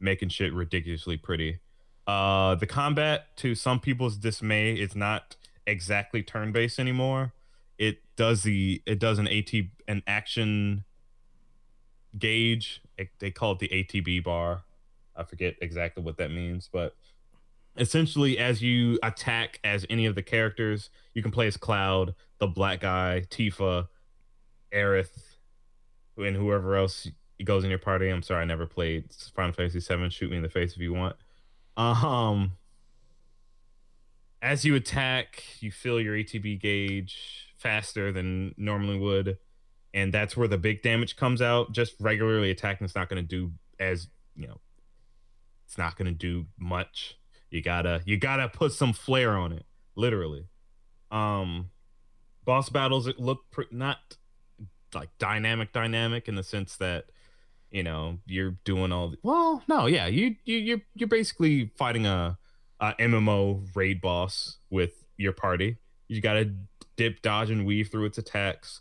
making shit ridiculously pretty. Uh, the combat, to some people's dismay, is not exactly turn-based anymore. It does the it does an AT an action gauge. It, they call it the ATB bar. I forget exactly what that means, but essentially, as you attack as any of the characters, you can play as Cloud, the Black Guy, Tifa, Aerith, and whoever else goes in your party. I'm sorry, I never played Final Fantasy VII. Shoot me in the face if you want. Um, as you attack, you fill your ATB gauge faster than normally would, and that's where the big damage comes out. Just regularly attacking is not going to do as you know. It's not going to do much. You gotta you gotta put some flair on it, literally. Um, boss battles look pr- not like dynamic dynamic in the sense that you know you're doing all the, well no yeah you you you're, you're basically fighting a, a mmo raid boss with your party you gotta dip dodge and weave through its attacks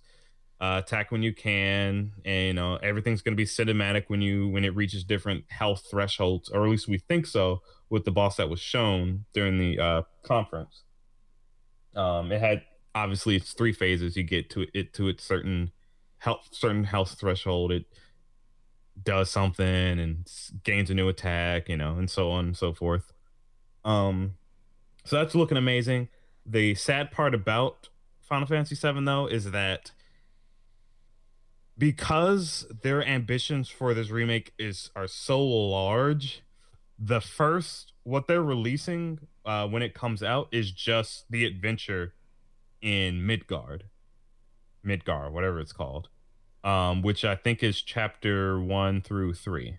uh, attack when you can and you know everything's gonna be cinematic when you when it reaches different health thresholds or at least we think so with the boss that was shown during the uh, conference. Um it had obviously it's three phases. You get to it to its certain health certain health threshold. It does something and gains a new attack you know and so on and so forth. Um so that's looking amazing. The sad part about final fantasy 7 though is that because their ambitions for this remake is are so large the first what they're releasing uh when it comes out is just the adventure in midgard midgar whatever it's called um, which I think is chapter one through three.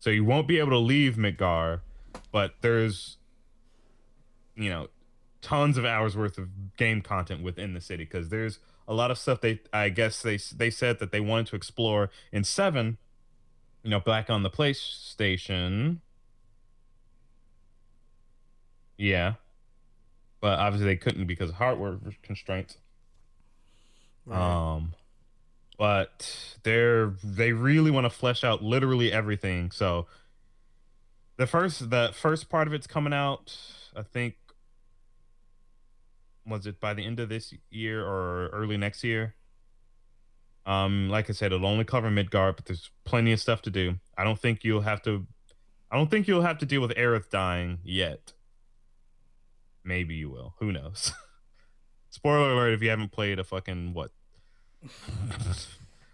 So you won't be able to leave Midgar, but there's, you know, tons of hours worth of game content within the city because there's a lot of stuff they, I guess they they said that they wanted to explore in seven. You know, back on the PlayStation. Yeah, but obviously they couldn't because of hardware constraints. Right. Um, but they're they really want to flesh out literally everything. So the first the first part of it's coming out, I think was it by the end of this year or early next year? Um, like I said, it'll only cover Midgard, but there's plenty of stuff to do. I don't think you'll have to I don't think you'll have to deal with Aerith dying yet. Maybe you will. Who knows? *laughs* Spoiler alert if you haven't played a fucking what *laughs*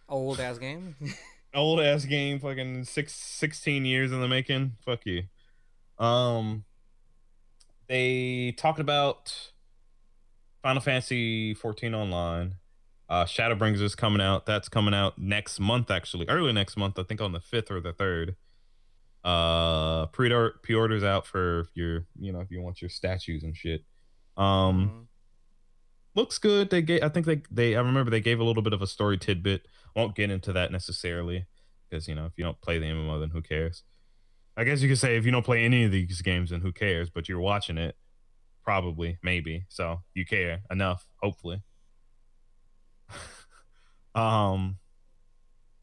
Old ass game. *laughs* old ass game, fucking six, 16 years in the making. Fuck you. Um, they talked about Final Fantasy 14 online. Uh, Shadowbringers is coming out. That's coming out next month, actually, early next month. I think on the fifth or the third. Uh, pre pre-orders out for your, you know, if you want your statues and shit. Um, Mhm. looks good. They gave, I think they, they, I remember they gave a little bit of a story tidbit. Won't get into that necessarily because you know if you don't play the MMO, then who cares? I guess you could say if you don't play any of these games, then who cares? But you're watching it, probably, maybe. So you care enough, hopefully. *laughs* um,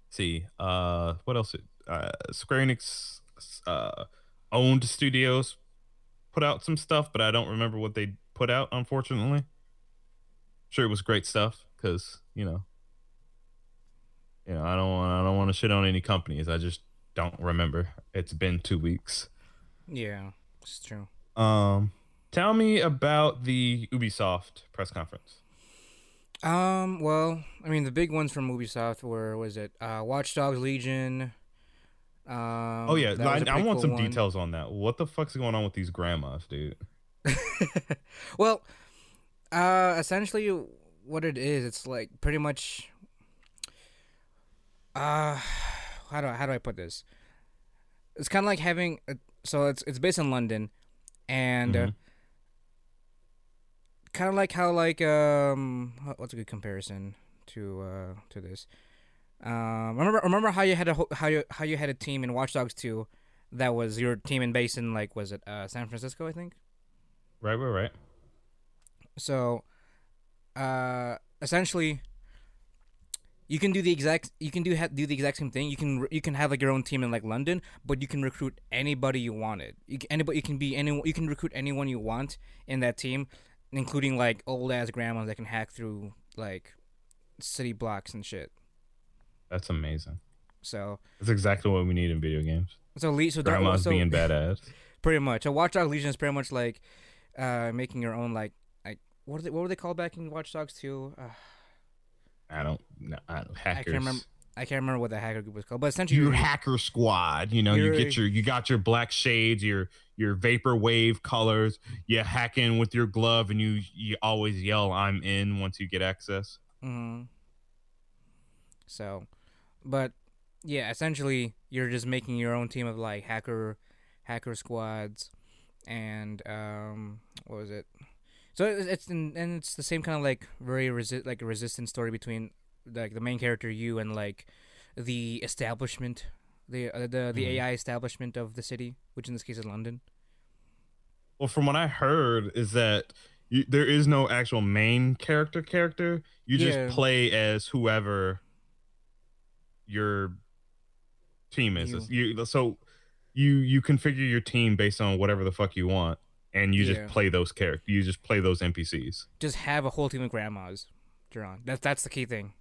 see, uh, what else? Uh, Square Enix uh, owned studios put out some stuff, but I don't remember what they put out. Unfortunately, sure it was great stuff because you know, you know, I don't want I don't want to shit on any companies. I just don't remember. It's been two weeks. Yeah, it's true. Um, tell me about the Ubisoft press conference. Um, well, I mean, the big ones from Ubisoft were was it uh, Watch Dogs Legion. Um, oh yeah, I, I, want cool some one. details on that. What the fuck's going on with these grandmas, dude? *laughs* well, uh, essentially, what it is, it's like pretty much. Uh, how do I, how do I put this? It's kind of like having a, so it's it's based in London, and uh, Mhm. Kind of like how like um what's a good comparison to uh to this? Um, remember remember how you had a how you how you had a team in Watch Dogs 2 that was your team in based in like was it uh San Francisco I think. Right, right, right. So, uh, essentially, you can do the exact you can do ha- do the exact same thing. You can you can have like your own team in like London, but you can recruit anybody you wanted. You can, anybody you can be anyone you can recruit anyone you want in that team, including like old ass grandmas that can hack through like city blocks and shit. That's amazing. So That's exactly what we need in video games. so le- so Grandmas so being badass. *laughs* pretty much. A Watch Dogs Legion is pretty much like uh making your own like like what are they, what were they called back in Watch Dogs 2? Uh, I don't, don't hackers. I can't remember. I can't remember what the hacker group was called, but essentially, your hacker squad. You know, you get your you got your black shades, your your vapor wave colors. You hack in with your glove, and you you always yell, "I'm in" once you get access. Mm-hmm. So, but yeah, essentially, you're just making your own team of like hacker, hacker squads, and um, what was it? So it's it's and it's the same kind of like very resi- like a resistance story between like the main character you and like the establishment, the uh, the the Mhm. AI establishment of the city, which in this case is London. Well, from what I heard, is that you, there is no actual main character. Character, you just Yeah. play as whoever your team is. You so you you configure your team based on whatever the fuck you want, and you Yeah. just play those characters. You just play those NPCs. Just have a whole team of grandmas, Jerron. That's that's the key thing.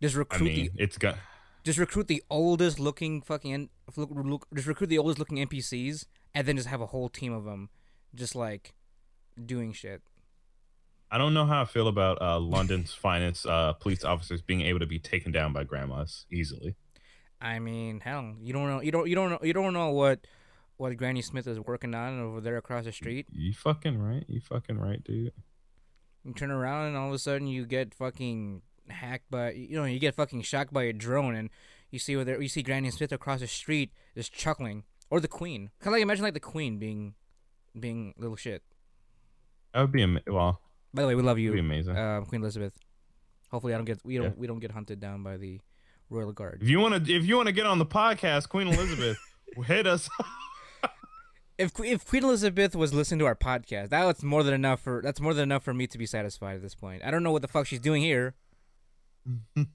Just I recruit the mean, it's got just recruit the oldest looking fucking look, look, just recruit the oldest looking NPCs and then just have a whole team of them just like doing shit. I don't know how I feel about uh, London's finest uh, police officers being able to be taken down by grandmas easily. I mean, hell, you don't know you don't you don't know you don't know what what Granny Smith is working on over there across the street. You fucking right. You fucking right, dude. You turn around and all of a sudden you get fucking hacked by you know, you get fucking shocked by a drone and you see whether you see Granny Smith across the street just chuckling. Or the Queen. Kinda like imagine like the Queen being being little shit. That would be am- well. By the way, we love you. amazing. uh, Queen Elizabeth. Hopefully, I don't get we don't Yeah. we don't get hunted down by the royal guard. if you want to, if you want to get on the podcast, Queen Elizabeth, *laughs* hit us. If if Queen Elizabeth was listening to our podcast, that's more than enough for that's more than enough for me to be satisfied at this point. I don't know what the fuck she's doing here.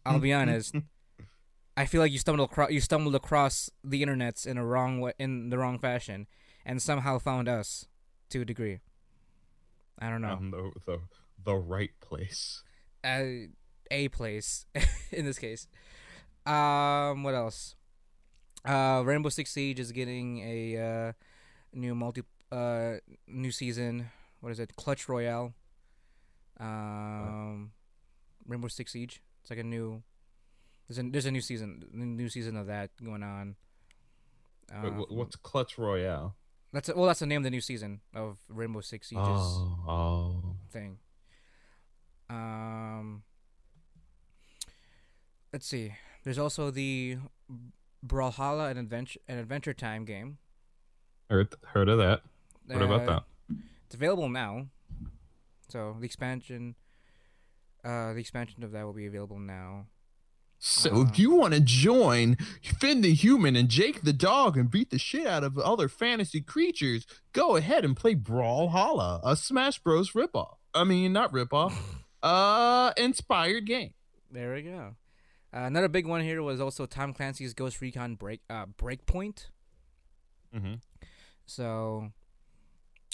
I'll be *laughs* honest. I feel like you stumbled across you stumbled across the internets in a wrong way in the wrong fashion, and somehow found us to a degree. I don't know. Um, the, the the right place. uh, a place *laughs* in this case. Um, what else? Uh, Rainbow Six Siege is getting a uh, new multi uh new season. What is it? Clutch Royale. Um, Rainbow Six Siege. It's like a new. There's a there's a new season, new season of that going on. Wait, wh- what's Clutch Royale? that's a, well, that's the name of the new season of Rainbow Six Siege's Oh, oh. thing. Um, let's see. There's also the Brawlhalla and adventure an Adventure Time game. Heard heard of that? What about Uh, that? It's available now. So the expansion, uh, the expansion of that will be available now. So uh, if you want to join Finn the Human and Jake the Dog and beat the shit out of other fantasy creatures, go ahead and play Brawlhalla, a Smash Bros. ripoff. I mean, not ripoff, *laughs* uh, inspired game. There we go. Uh, another big one here was also Tom Clancy's Ghost Recon Break uh, Breakpoint. Mm-hmm. So,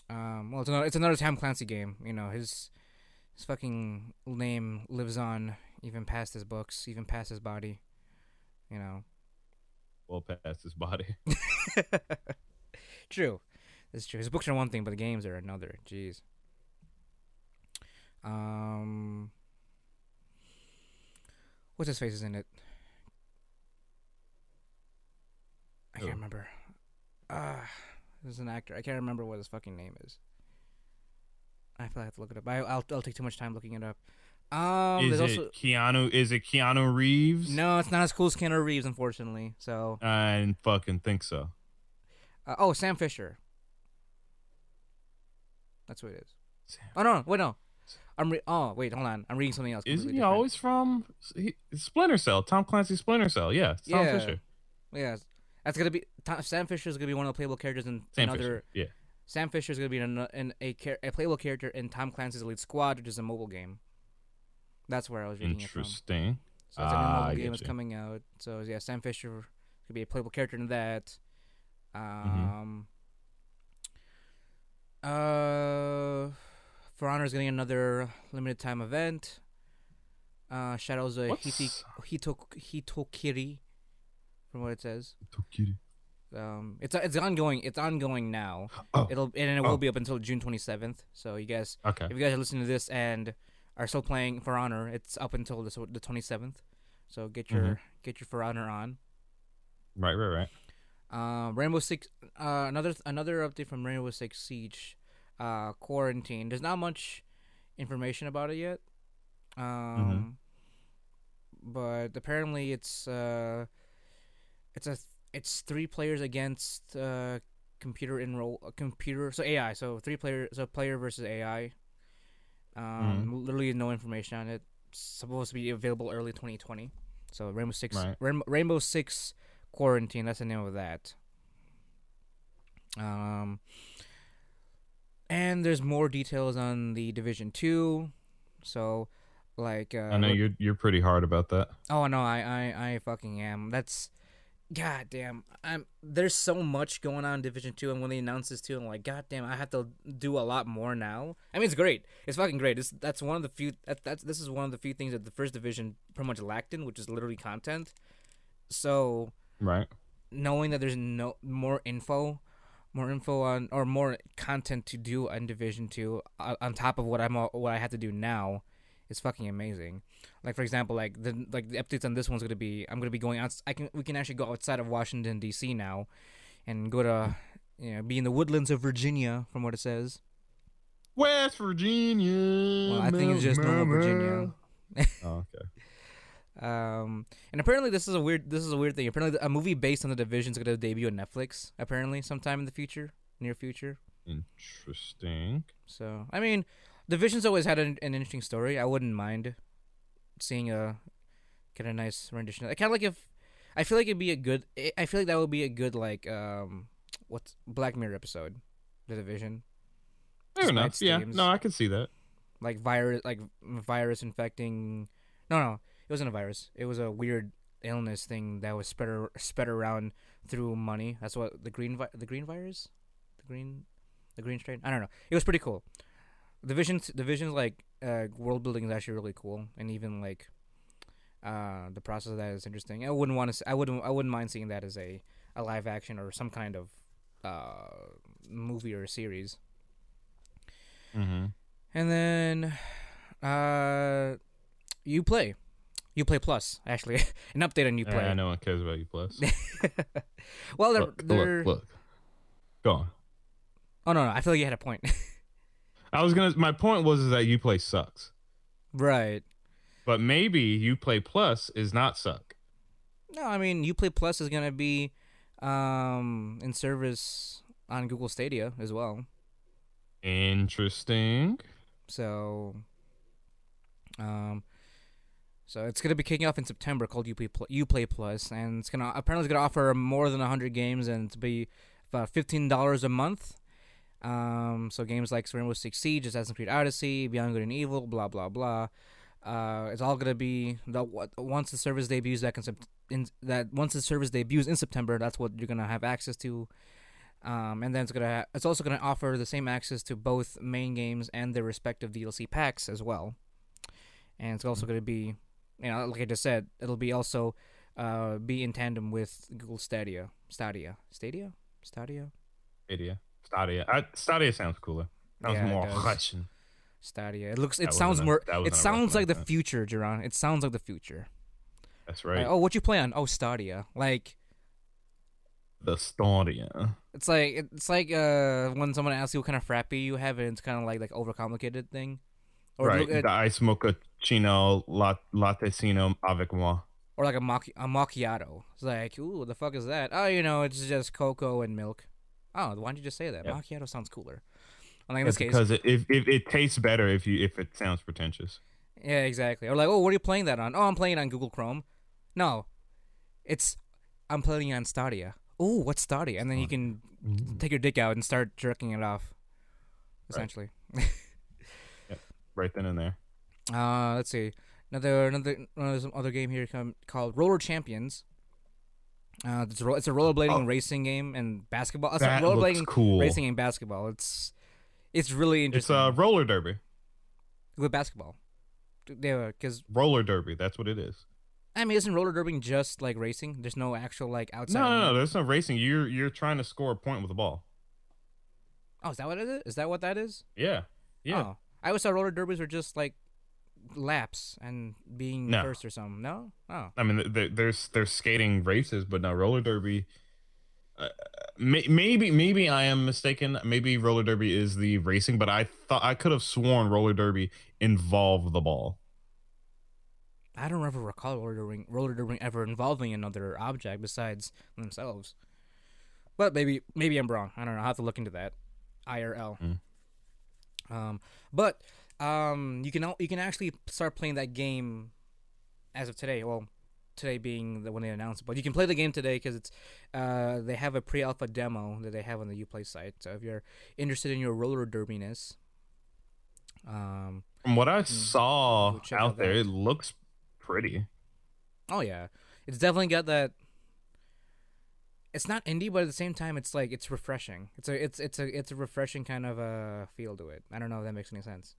um, well, it's another, it's another Tom Clancy game. You know, his his fucking name lives on even past his books, even past his body. You know. Well past his body. *laughs* true, it's true. His books are one thing, but the games are another. Jeez. Um, what's his face is in it? I can't remember. Ah, there's an actor. I can't remember what his fucking name is. I feel like I have to look it up. I, I'll I'll take too much time looking it up. Um, is it also Keanu? Is it Keanu Reeves? no, it's not as cool as Keanu Reeves, unfortunately. So, I didn't fucking think so. uh, oh, Sam Fisher. That's what it is. Sam- Oh no, no, wait no. I'm re- oh wait, hold on. I'm reading something else. Isn't he different. always from he, Splinter Cell? Tom Clancy Splinter Cell. Yeah, Tom Yeah. Fisher. Yeah, that's gonna be Tom, Sam Fisher is gonna be one of the playable characters in Sam another. Fisher. Yeah. Sam Fisher is gonna be in, a, in a a playable character in Tom Clancy's Elite Squad, which is a mobile game. That's where I was reading it from. Interesting. So it's a Ah, I mobile game that's coming out. So yeah, Sam Fisher could be a playable character in that. Mm-hmm. Um. Uh, For Honor is getting another limited time event. Uh, Shadows of Hiti- Hito Hitokiri, from what it says. Tokiri? Um, it's it's ongoing. It's ongoing now. Oh, It'll and it Oh. will be up until June twenty seventh. So you guys, okay. if you guys are listening to this and are still playing For Honor, it's up until the the twenty seventh. So get your Mhm. get your For Honor on. Right, right, right. Uh, Rainbow Six. Uh, another another update from Rainbow Six Siege. Uh, quarantine. There's not much information about it yet. Um, but apparently it's uh, it's a it's three players against uh computer enroll uh, computer so AI so three player so player versus AI. Um, literally no information on it. It's supposed to be available early 2020. So Rainbow Six Right. Rainbow, Rainbow Six Quarantine. That's the name of that. Um, and there's more details on the Division Two. So, like, uh, I know you're you're pretty hard about that. Oh no, I I I fucking am. That's god damn. I'm there's so much going on in Division 2 and when they announce this too, I'm like god damn, I have to do a lot more now. I mean, it's great. It's fucking great. It's that's one of the few that, that's this is one of the few things that the first division pretty much lacked in, which is literally content. So, Right. knowing that there's no more info, more info on or more content to do on Division Two uh, on top of what I'm what I have to do now is fucking amazing. Like for example, like the like the updates on this one's gonna be I'm gonna be going out. I can we can actually go outside of Washington D.C. now, and go to you know be in the woodlands of Virginia from what it says. West Virginia. Well, I think it's just normal Virginia. oh, okay. *laughs* Um, and apparently this is a weird this is a weird thing. Apparently a movie based on the division is gonna debut on Netflix. Apparently sometime in the future, near future. Interesting. So I mean, Division's always had an, an interesting story. I wouldn't mind seeing a get a nice rendition. I kind of like if I feel like it'd be a good. I- feel like that would be a good like um what's Black Mirror episode, The Division, Fair enough. Yeah. themes. No, I can see that. like virus like virus infecting. No, no, it wasn't a virus. It was a weird illness thing that was spread ar- spread around through money. That's what the green vi- the green virus, the green, the green strain. I don't know. It was pretty cool. Divisions visions like uh, world building is actually really cool, and even like uh, the process of that is interesting. I wouldn't want to. I wouldn't. I wouldn't mind seeing that as a, a live action or some kind of uh, movie or series. Mm-hmm. And then Uh, UPlay, you play plus actually *laughs* an update on UPlay. Yeah, no one cares about you plus. *laughs* well, they're, look, they're... look, look. Go on. Oh no, no, I feel like you had a point. *laughs* I was gonna. My point was is that UPlay sucks, right? but maybe UPlay plus is not suck. No, I mean UPlay Plus is gonna be um in service on Google Stadia as well. Interesting. So, um, so it's gonna be kicking off in September called UPlay Pl- UPlay Plus, and it's gonna apparently it's gonna offer more than hundred games and to be about fifteen dollars a month. Um, so games like Rainbow Six Siege, Assassin's Creed Odyssey, Beyond Good and Evil, blah blah blah. Uh, it's all gonna be the once the service debuts back in, Sept- in that once the service debuts in September, that's what you're gonna have access to. Um, and then it's gonna ha- it's also gonna offer the same access to both main games and their respective DLC packs as well. And it's also gonna be, you know, like I just said, it'll be also uh, be in tandem with Google Stadia, Stadia, Stadia, Stadia, Stadia. Stadia. I, Stadia sounds cooler. Sounds Yeah, more. Russian. Stadia. It looks, it That sounds wasn't a- more, it sounds like the future, Jerron. It sounds like the future. That's Like, right. oh, what you play on? Oh, Stadia. Like The Stadia. it's like it's like uh when someone asks you what kind of frappy you have, and it's kind of like like overcomplicated thing. Or right. at- the ice mochaccino lat- lattecino avec moi. or like a mac- a macchiato. It's like, ooh, the fuck is that? Oh, you know, it's just cocoa and milk. Oh, why don't you just say that? Yeah. Macchiato sounds cooler. Like in It's this case, because it, if, if it tastes better if you if it sounds pretentious. yeah, exactly. Or like, oh, what are you playing that on? Oh, I'm playing it on Google Chrome. No, it's I'm playing it on Stadia. Oh, what's Stadia? And then you can take your dick out and start jerking it off. Right. Essentially. *laughs* Right then and there. Uh, let's see. Another another another other game here called Roller Champions. Uh, it's a, it's a rollerblading Oh. racing game and basketball. It's That a looks rollerblading cool. racing and basketball. It's it's really interesting. It's a roller derby. with basketball. Yeah, because Roller derby. That's what it is. I mean, isn't roller derby just like racing? There's no actual like outside. No, no, no. There's no racing. You're you're trying to score a point with the ball. Oh, is that what it is? Is that what that is? Yeah. Yeah. Oh, I always thought roller derbies were just like laps and being No. first or something. No. Oh. I mean, th- th- there's there's skating races, but no roller derby. Uh, may- maybe maybe I am mistaken. Maybe roller derby is the racing, but I thought I could have sworn roller derby involved the ball. I don't ever recall roller derby, roller derby ever involving another object besides themselves. But maybe maybe I'm wrong. I don't know. I have to look into that. IRL. Mm. Um, but um, you can you can actually start playing that game as of today. Well, today being the when they announced it, but you can play the game today because it's uh they have a pre-alpha demo that they have on the UPlay site. So if you're interested in your roller derbiness, um, From what I saw out out there, it looks pretty. Oh yeah, it's definitely got that. It's not indie, but at the same time, it's like it's refreshing. It's a it's it's a it's a refreshing kind of a feel to it. I don't know if that makes any sense.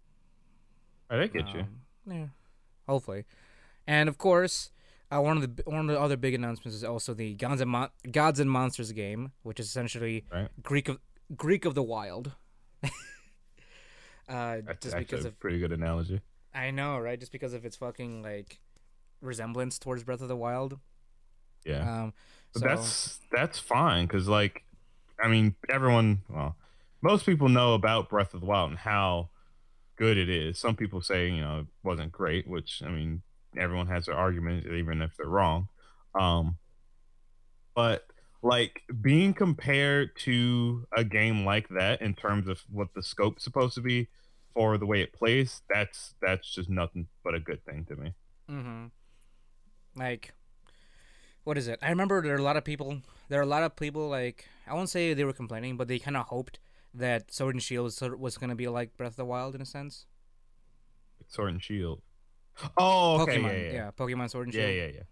I did get you. Um, Yeah, hopefully, and of course, uh, one of the one of the other big announcements is also the Gods and Mon- Gods and Monsters game, which is essentially Right. Greek of Greek of the Wild. *laughs* uh, That's just because a of pretty good analogy. I know, right? Just because of its fucking like resemblance towards Breath of the Wild. Yeah. Um, But so, that's that's fine because like I mean everyone well most people know about Breath of the Wild and how good it is. Some people say you know it wasn't great, which I mean everyone has their arguments even if they're wrong. Um, but like being compared to a game like that in terms of what the scope's supposed to be for the way it plays, that's that's just nothing but a good thing to me. Mm-hmm. Like, what is it? I remember there are a lot of people. There are a lot of people like I won't say they were complaining, but they kind of hoped that Sword and Shield was, was gonna be like Breath of the Wild in a sense. Sword and Shield. Oh, okay, Pokemon, yeah, yeah. Pokemon Sword and Yeah, Shield. yeah, yeah.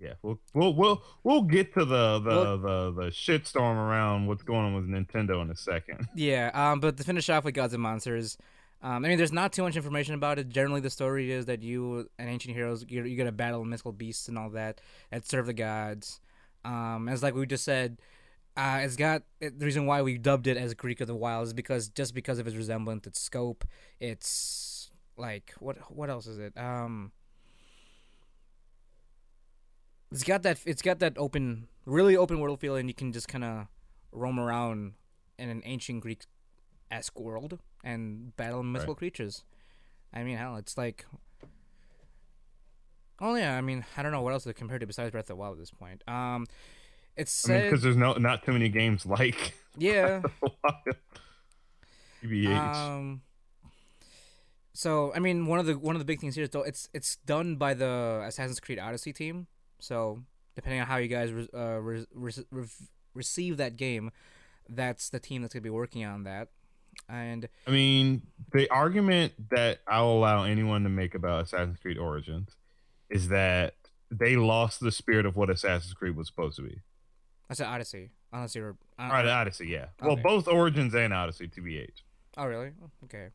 Yeah, Yeah, we'll we'll we'll we'll get to the the Well- the the shitstorm around what's going on with Nintendo in a second. *laughs* Yeah, um, but to finish off with Gods and Monsters, um, I mean, there's not too much information about it. Generally, the story is that you and ancient heroes, you you gotta battle mythical beasts and all that that serve the gods. Um, as like we just said, uh, it's got it, the reason why we dubbed it as Greek of the Wild is because just because of its resemblance, its scope, its like what what else is it? Um, it's got that it's got that open, really open world feel, and you can just kind of roam around in an ancient Greek esque world and battle mythical Right. creatures. I mean, hell, it's like. Oh yeah, I mean, I don't know what else to compare to besides Breath of the Wild at this point. Um, it's I mean, because there's no not too many games like *laughs* yeah. TBH. Um. So I mean, one of the one of the big things here is though it's it's done by the Assassin's Creed Odyssey team. So depending on how you guys re- uh, re- re- receive that game, that's the team that's gonna be working on that. And I mean, the argument that I'll allow anyone to make about Assassin's Creed Origins is that they lost the spirit of what Assassin's Creed was supposed to be. I said Odyssey, unless you're. Uh, right, Odyssey, yeah. Well, both Origins and Odyssey, TBH. oh really? Okay.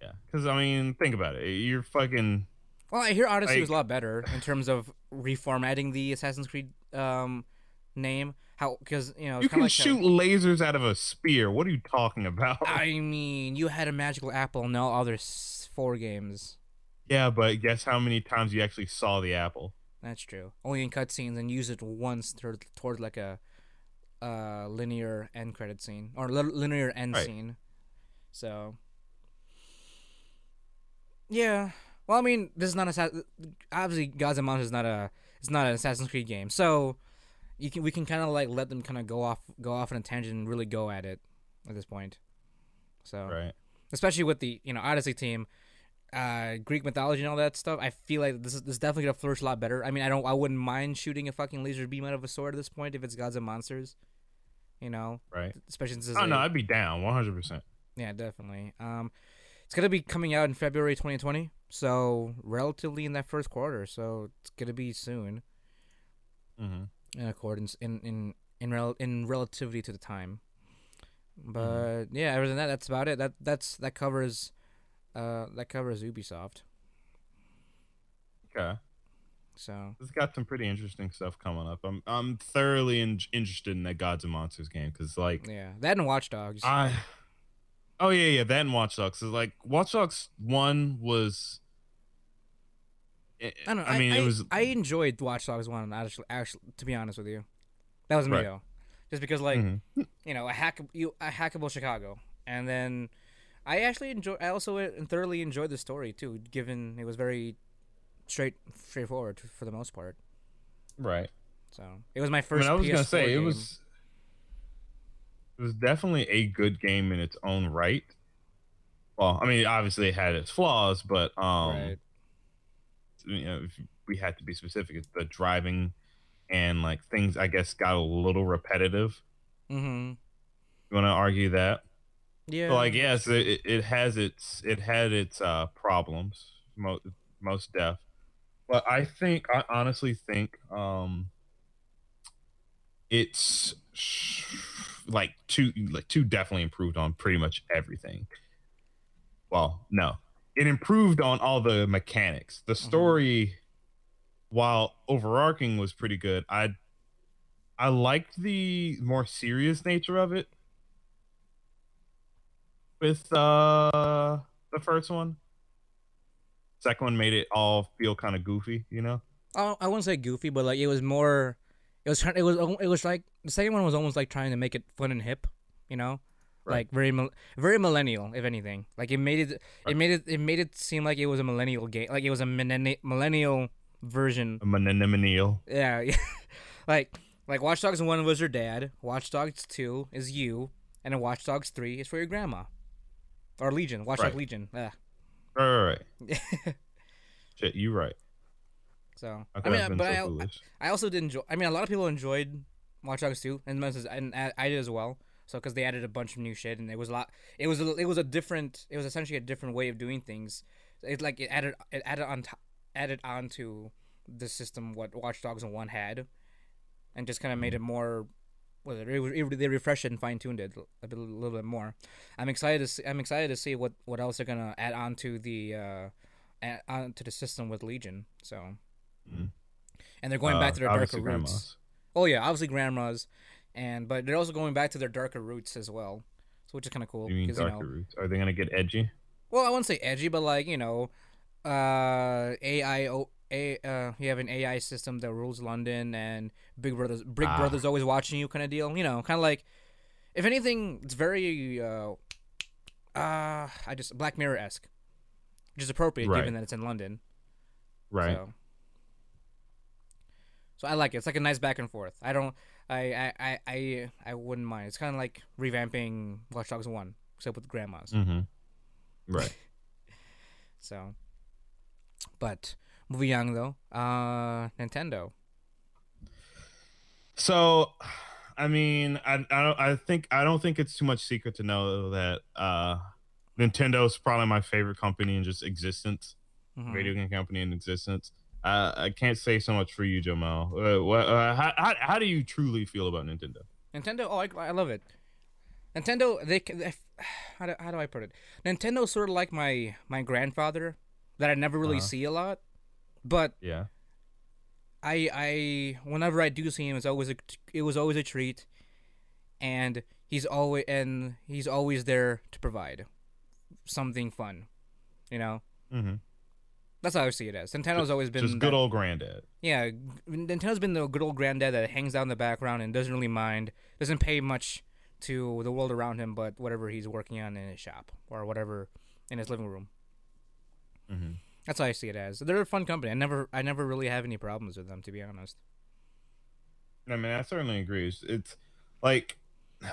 Yeah, because I mean, think about it. You're fucking Well, I hear Odyssey was a lot better in terms of reformatting the Assassin's Creed um name. How because you know it's you can like how- shoot lasers out of a spear. What are you talking about? I mean, you had a magical apple, in all other four games. yeah, but guess how many times you actually saw the apple? That's true. Only in cutscenes, and use it once toward, toward like a uh, linear end credit scene or li- linear end Right. scene. So, yeah. Well, I mean, this is not a obviously Gods and Monsters is not a it's not an Assassin's Creed game. So, you can we can kind of like let them kind of go off go off on a tangent and really go at it at this point. So, Right. especially with the you know Odyssey team, uh, Greek mythology and all that stuff. I feel like this is this is definitely gonna flourish a lot better. I mean, I don't, I wouldn't mind shooting a fucking laser beam out of a sword at this point if it's gods and monsters. You know, Right. especially since Oh a- no, I'd be down 100. percent yeah, definitely. Um, it's gonna be coming out in February 2020, so relatively in that first quarter. So it's gonna be soon Mm-hmm. in accordance in in in rel- in relativity to the time. But yeah, other than that, that's about it. That that's that covers, uh, that covers Ubisoft. Okay. So It's got some pretty interesting stuff coming up. I'm I'm thoroughly in- interested in that Gods and Monsters game because like yeah, that and Watch Dogs. I oh yeah yeah that and Watch Dogs. is like Watch Dogs one was. I I don't know. I mean, it was I enjoyed Watch Dogs one. Actually, actually, to be honest with you, that was me Right. though. Just because, like, Mhm. you know, a hack, you a hackable Chicago, and then I actually enjoy. I also thoroughly enjoyed the story too, given it was very straight, straightforward for the most part. right. So it was my I first. mean, I was PS4 gonna say it was. It was definitely a good game in its own right. Well, I mean, obviously it had its flaws, but um, right. you know, if we had to be specific, it's the driving and like things I guess got a little repetitive. Mm-hmm. You want to argue that? Yeah. So, like, yes, it, it has its it had its uh problems, most most deaf. But I think I honestly think um it's like two like two definitely improved on pretty much everything. Well, no. It improved on all the mechanics. The story while overarching was pretty good, I I liked the more serious nature of it with uh the first one. Second one made it all feel kind of goofy, you know. Oh, I wouldn't say goofy, but like it was more. It was. It was. It was like the second one was almost like trying to make it fun and hip, you know, Right. like very very millennial, if anything. Like it made it. It made it. It made it seem like it was a millennial game. Like it was a millenni- millennial version. A Maninimanil. Yeah, *laughs* yeah. like like Watch Dogs one was your dad. Watch Dogs two is you, and then Watch Dogs three is for your grandma, or Legion. Watch Right. Legion. Yeah. Right, right, right. *laughs* Shit, you right. so I I mean, but so I. I also did enjoy. I mean, a lot of people enjoyed Watch Dogs 2, and and I I did as well. So because they added a bunch of new shit, and it was a lot. It was a, it was a different. It was essentially a different way of doing things. It like it added it added on to, added on to the system what Watch Dogs One had, and just kind of made mm-hmm. it more. Well, they refreshed it and fine tuned it a, bit, a little bit more. I'm excited to see. I'm excited to see what what else they're gonna add on to the uh, add on to the system with Legion. So. Mhm. And they're going back Uh, to their darker obviously roots. grandmas. Oh yeah, obviously grandmas, and but they're also going back to their darker roots as well, so which is kind of cool. You mean darker know, roots? Are they gonna get edgy? well, I wouldn't say edgy, but like you know, uh AI a uh you have an AI system that rules London and Big Brother's Big Ah. Brother's always watching you kind of deal. You know, kind of like if anything, it's very uh uh I just Black Mirror esque, which is appropriate Right. given that it's in London. Right. So. so I like it. It's like a nice back and forth. I don't. I I I I, wouldn't mind. It's kind of like revamping Watch Dogs One, except with grandmas. Mm-hmm. Right. *laughs* So, but moving on though, uh, Nintendo. So, I mean, I I don't I think I don't think it's too much secret to know that uh, Nintendo is probably my favorite company in just existence, Mhm. video game company in existence. Uh, I can't say so much for you, Jamal. Uh, what, uh, how, how how do you truly feel about Nintendo? Nintendo. Oh, I, I love it. Nintendo. They, they *sighs* how do, how do I put it? Nintendo's sort of like my my grandfather that I never really Uh-huh. see a lot, but Yeah. I I whenever I do see him, it's always a it was always a treat, and he's always and he's always there to provide something fun, you know. Mm-hmm. That's how I see it as. Nintendo's always been Just good that- old granddad. yeah. Nintendo's been the good old granddad that hangs out in the background and doesn't really mind, doesn't pay much to the world around him, but whatever he's working on in his shop or whatever in his living room. Mm-hmm. That's how I see it as. They're a fun company. I never I never really have any problems with them to be honest. I mean, I certainly agree. It's, like *sighs*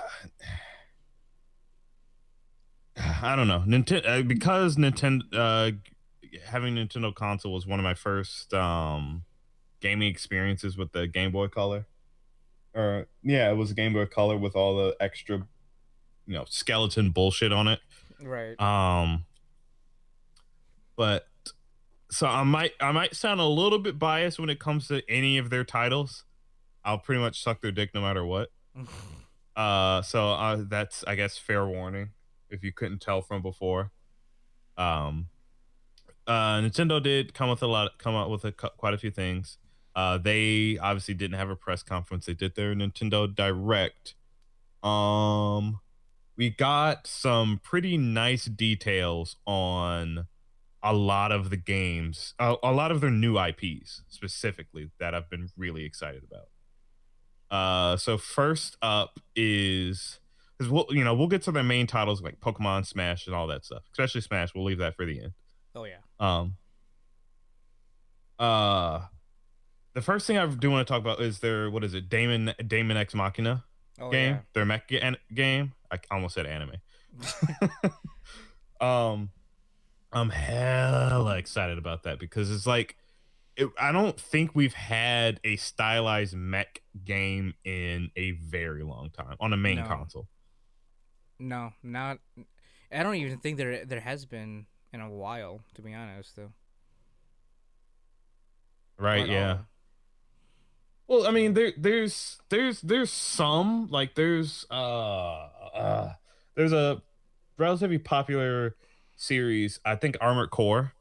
I don't know, Nintendo uh, because Nintendo uh, having Nintendo console was one of my first um, gaming experiences with the Game Boy Color. Or yeah, it was a Game Boy Color with all the extra, you know, skeleton bullshit on it. Right. Um, but so I might I might sound a little bit biased when it comes to any of their titles. I'll pretty much suck their dick no matter what. *laughs* Uh, so uh, that's I guess fair warning if you couldn't tell from before. Um, uh, Nintendo did come with a lot, come out with a, quite a few things. Uh, they obviously didn't have a press conference. They did their Nintendo Direct. Um, we got some pretty nice details on a lot of the games, a, a lot of their new IPs specifically that I've been really excited about. Uh, so first up is because we'll you know we'll get to their main titles like Pokemon Smash and all that stuff, especially Smash. We'll leave that for the end. oh yeah. Um. Uh, the first thing I do want to talk about is their what is it, Daemon Daemon X Machina Oh game, their mech an- game. I almost said anime. *laughs* *laughs* um, I'm hella excited about that because it's like, it, I don't think we've had a stylized mech game in a very long time on a main No. console. No, not. I don't even think there there has been in a while, to be honest. Though. Right? Yeah. all. Well, I mean, there, there's, there's, there's some like there's, uh, uh, there's a relatively popular series. I think Armored Core,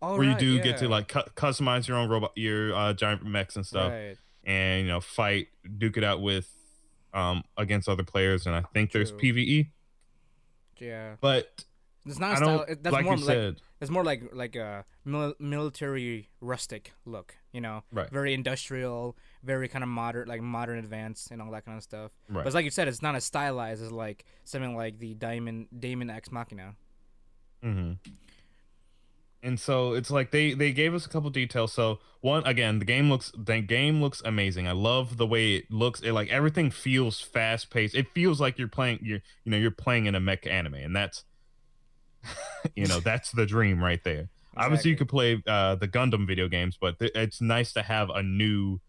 Oh, where right, you do get to like cu- customize your own robot, your uh, giant mechs and stuff, Right. and you know fight, duke it out with, um, against other players. And I think there's PVE, Yeah. but It's not style. That's like more like said. it's more like like a mil- military rustic look. You know, Right. very industrial, very kind of modern, like modern advanced and all that kind of stuff. Right. But like you said, it's not as stylized as like something like the Diamond Daemon X Machina. Hmm And so it's like they they gave us a couple details. So one again, the game looks the game looks amazing. I love the way it looks. It like everything feels fast paced. It feels like you're playing you're you know you're playing in a mech anime, and that's *laughs* you know that's the dream right there. Obviously, you could play uh, the Gundam video games, but th- it's nice to have a new,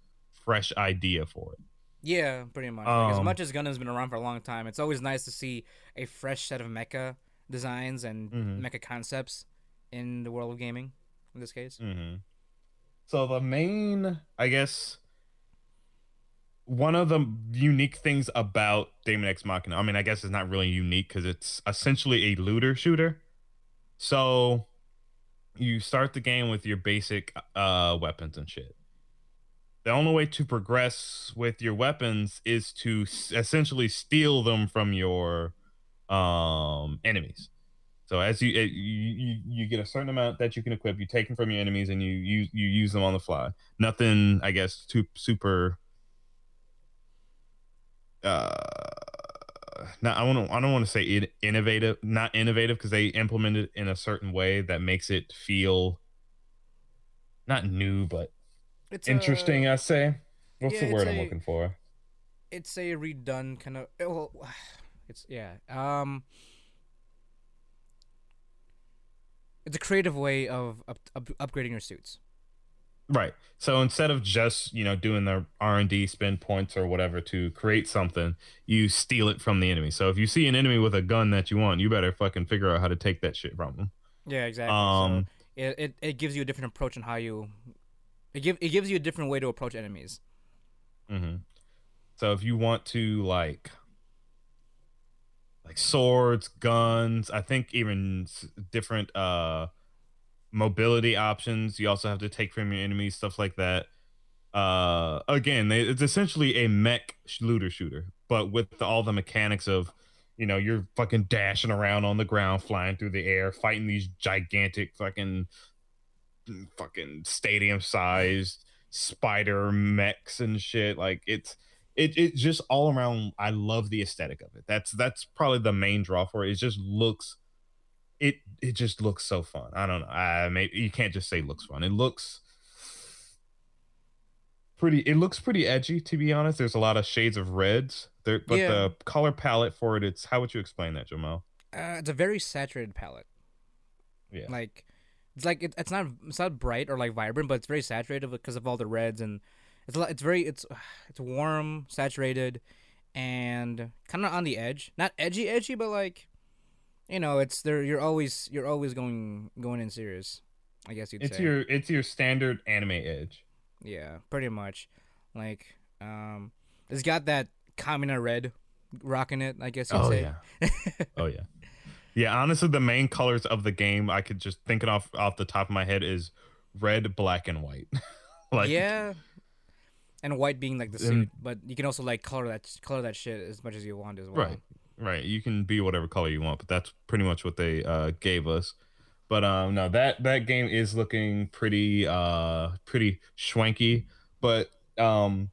fresh idea for it. Yeah, pretty much. Like, as Um, much as Gundam's been around for a long time, it's always nice to see a fresh set of mecha designs and Mhm. mecha concepts in the world of gaming. In this case, Mm-hmm. So the main, I guess, one of the unique things about Daemon X Machina, I mean, I guess it's not really unique because it's essentially a looter shooter. So you start the game with your basic uh, weapons and shit. The only way to progress with your weapons is to s- essentially steal them from your um, enemies. So as you, it, you you you get a certain amount that you can equip, you take them from your enemies, and you use you use them on the fly. Nothing, I guess, too super. Uh, not I want to I don't want to say it, innovative, not innovative because they implement it in a certain way that makes it feel not new but It's interesting. A, I say. What's yeah, the word I'm looking for? it's a redone kind of. Well, it's yeah. Um, it's a creative way of up, up, upgrading your suits. Right. So instead of just you know doing the R and D spend points or whatever to create something, you steal it from the enemy. So if you see an enemy with a gun that you want, you better fucking figure out how to take that shit from them. Yeah, exactly. Um, so it, it it gives you a different approach on how you. It give it gives you a different way to approach enemies. Mm-hmm. So if you want to like like swords, guns, I think even different uh mobility options, you also have to take from your enemies, stuff like that. Uh again, they, it's essentially a mech looter shooter, but with all the mechanics of you know, you're fucking dashing around on the ground, flying through the air, fighting these gigantic fucking fucking stadium sized spider mechs and shit. Like it's it it just all around I love the aesthetic of it. That's that's probably the main draw for it. It just looks it it just looks so fun. I don't know. I maybe you can't just say looks fun. It looks pretty it looks pretty edgy to be honest. There's a lot of shades of reds. There but Yeah. the color palette for it it's how would you explain that, Jamal? Uh, it's a very saturated palette. Yeah. Like, it's like it, it's not it's not bright or like vibrant, but it's very saturated because of all the reds and it's it's very it's *sighs* it's warm, saturated, and kind of on the edge. Not edgy, edgy, but like, you know, it's there. You're always you're always going going in serious. I guess you'd It's say. your it's your standard anime edge. Yeah, pretty much. Like, um, it's got that Kamina red rocking it. I guess you'd Oh say. yeah. *laughs* oh yeah. Yeah, honestly, the main colors of the game I could just think it off off the top of my head is red, black, and white. *laughs* like yeah. And white being like the suit, And- but you can also like color that color that shit as much as you want as well. Right. Right. You can be whatever color you want, but that's pretty much what they uh gave us. But um no, that that game is looking pretty uh pretty schwanky. But um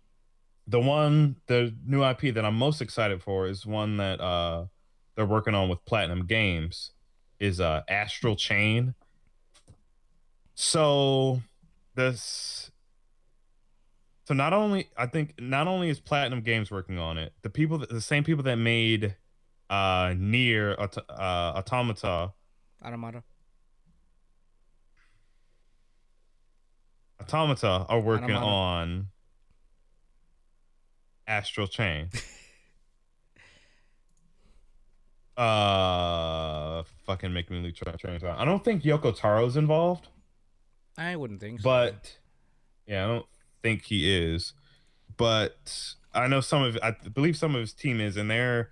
the one the new IP that I'm most excited for is one that uh they're working on with Platinum Games is uh Astral Chain. So this so not only I think not only is Platinum Games working on it, the people that, the same people that made uh NieR uh, Automata Automata. Automata are working Automata. on Astral Chain. *laughs* uh fucking make me lose tra- train of thought. I don't think Yoko Taro's involved. I wouldn't think so. but yeah, I don't think he is. But I know some of I believe some of his team is, and they're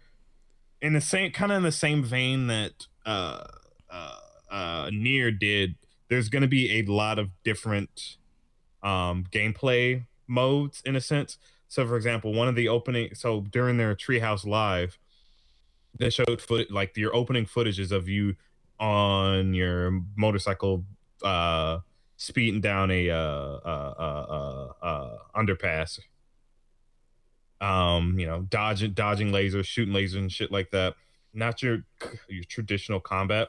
in the same kind of in the same vein that uh uh uh NieR did. There's going to be a lot of different um gameplay modes in a sense. So, for example, one of the opening so during their Treehouse Live, they showed foot like your opening footages of you on your motorcycle uh speeding down a uh, uh, uh, uh, uh, underpass. Um, you know, dodging, dodging lasers, shooting lasers and shit like that. Not your your traditional combat,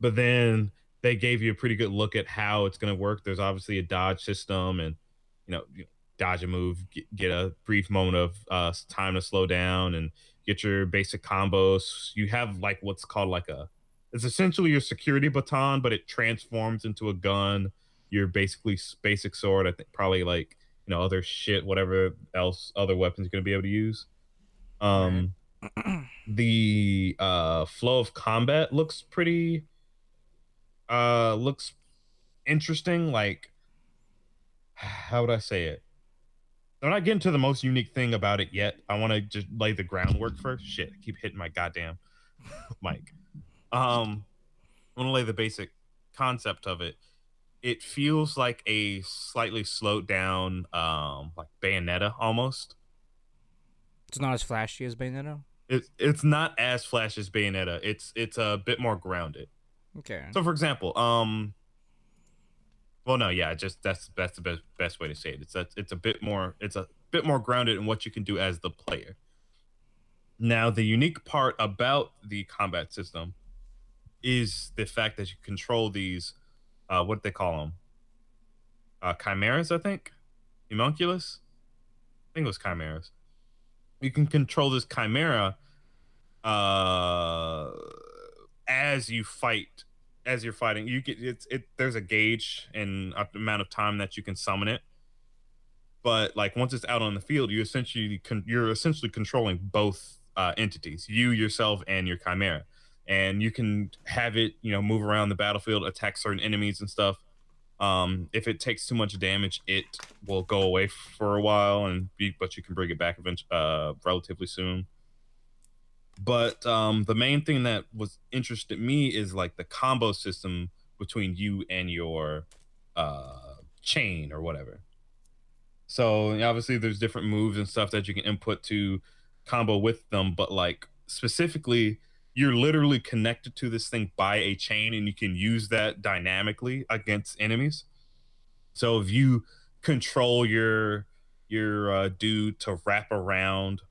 but then they gave you a pretty good look at how it's going to work. There's obviously a dodge system, and you know, dodge a move, get, get a brief moment of uh, time to slow down, and get your basic combos. You have like what's called like a it's essentially your security baton, but it transforms into a gun. Your basically basic sword. I think probably like you know other shit, whatever else other weapons you're gonna be able to use. Um, *clears throat* the uh flow of combat looks pretty. Uh, looks interesting. Like, how would I say it? I'm not getting to the most unique thing about it yet. I want to just lay the groundwork first. Shit, I keep hitting my goddamn *laughs* mic. Um, I want to lay the basic concept of it. It feels like a slightly slowed down, um, like Bayonetta almost. it's not as flashy as Bayonetta. It's it's not as flash as Bayonetta. It's it's a bit more grounded. Okay. So, for example, um, well, no, yeah, just that's that's the best best way to say it. It's a, it's a bit more it's a bit more grounded in what you can do as the player. Now, the unique part about the combat system is the fact that you control these, uh, what they call them, uh, chimeras, I think, homunculus. I think it was chimeras. You can control this chimera, uh, as you fight as you're fighting. You get it's it there's a gauge and amount of time that you can summon it. But like once it's out on the field you essentially con- you're essentially controlling both uh, entities you yourself and your chimera and you can have it you know move around the battlefield attack certain enemies and stuff um if it takes too much damage it will go away for a while and be but you can bring it back eventually uh relatively soon but um, the main thing that was interested me is like the combo system between you and your uh, chain or whatever. So obviously, there's different moves and stuff that you can input to combo with them, but like specifically, you're literally connected to this thing by a chain, and you can use that dynamically against enemies. So if you control your your uh, dude to wrap around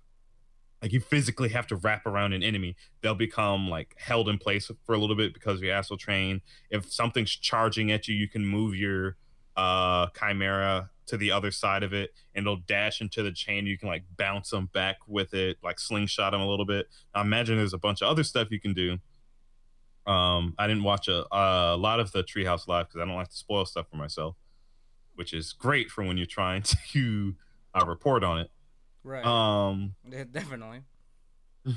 like you physically have to wrap around an enemy they'll become like held in place for a little bit because of your astral train if something's charging at you you can move your uh chimera to the other side of it and it'll dash into the chain. You can like bounce them back with it like slingshot them a little bit. I imagine there's a bunch of other stuff you can do. Um i didn't watch a, a lot of the treehouse live because i don't like to spoil stuff for myself which is great for when you're trying *laughs* to uh, report on it. Right. um Yeah, definitely. *laughs*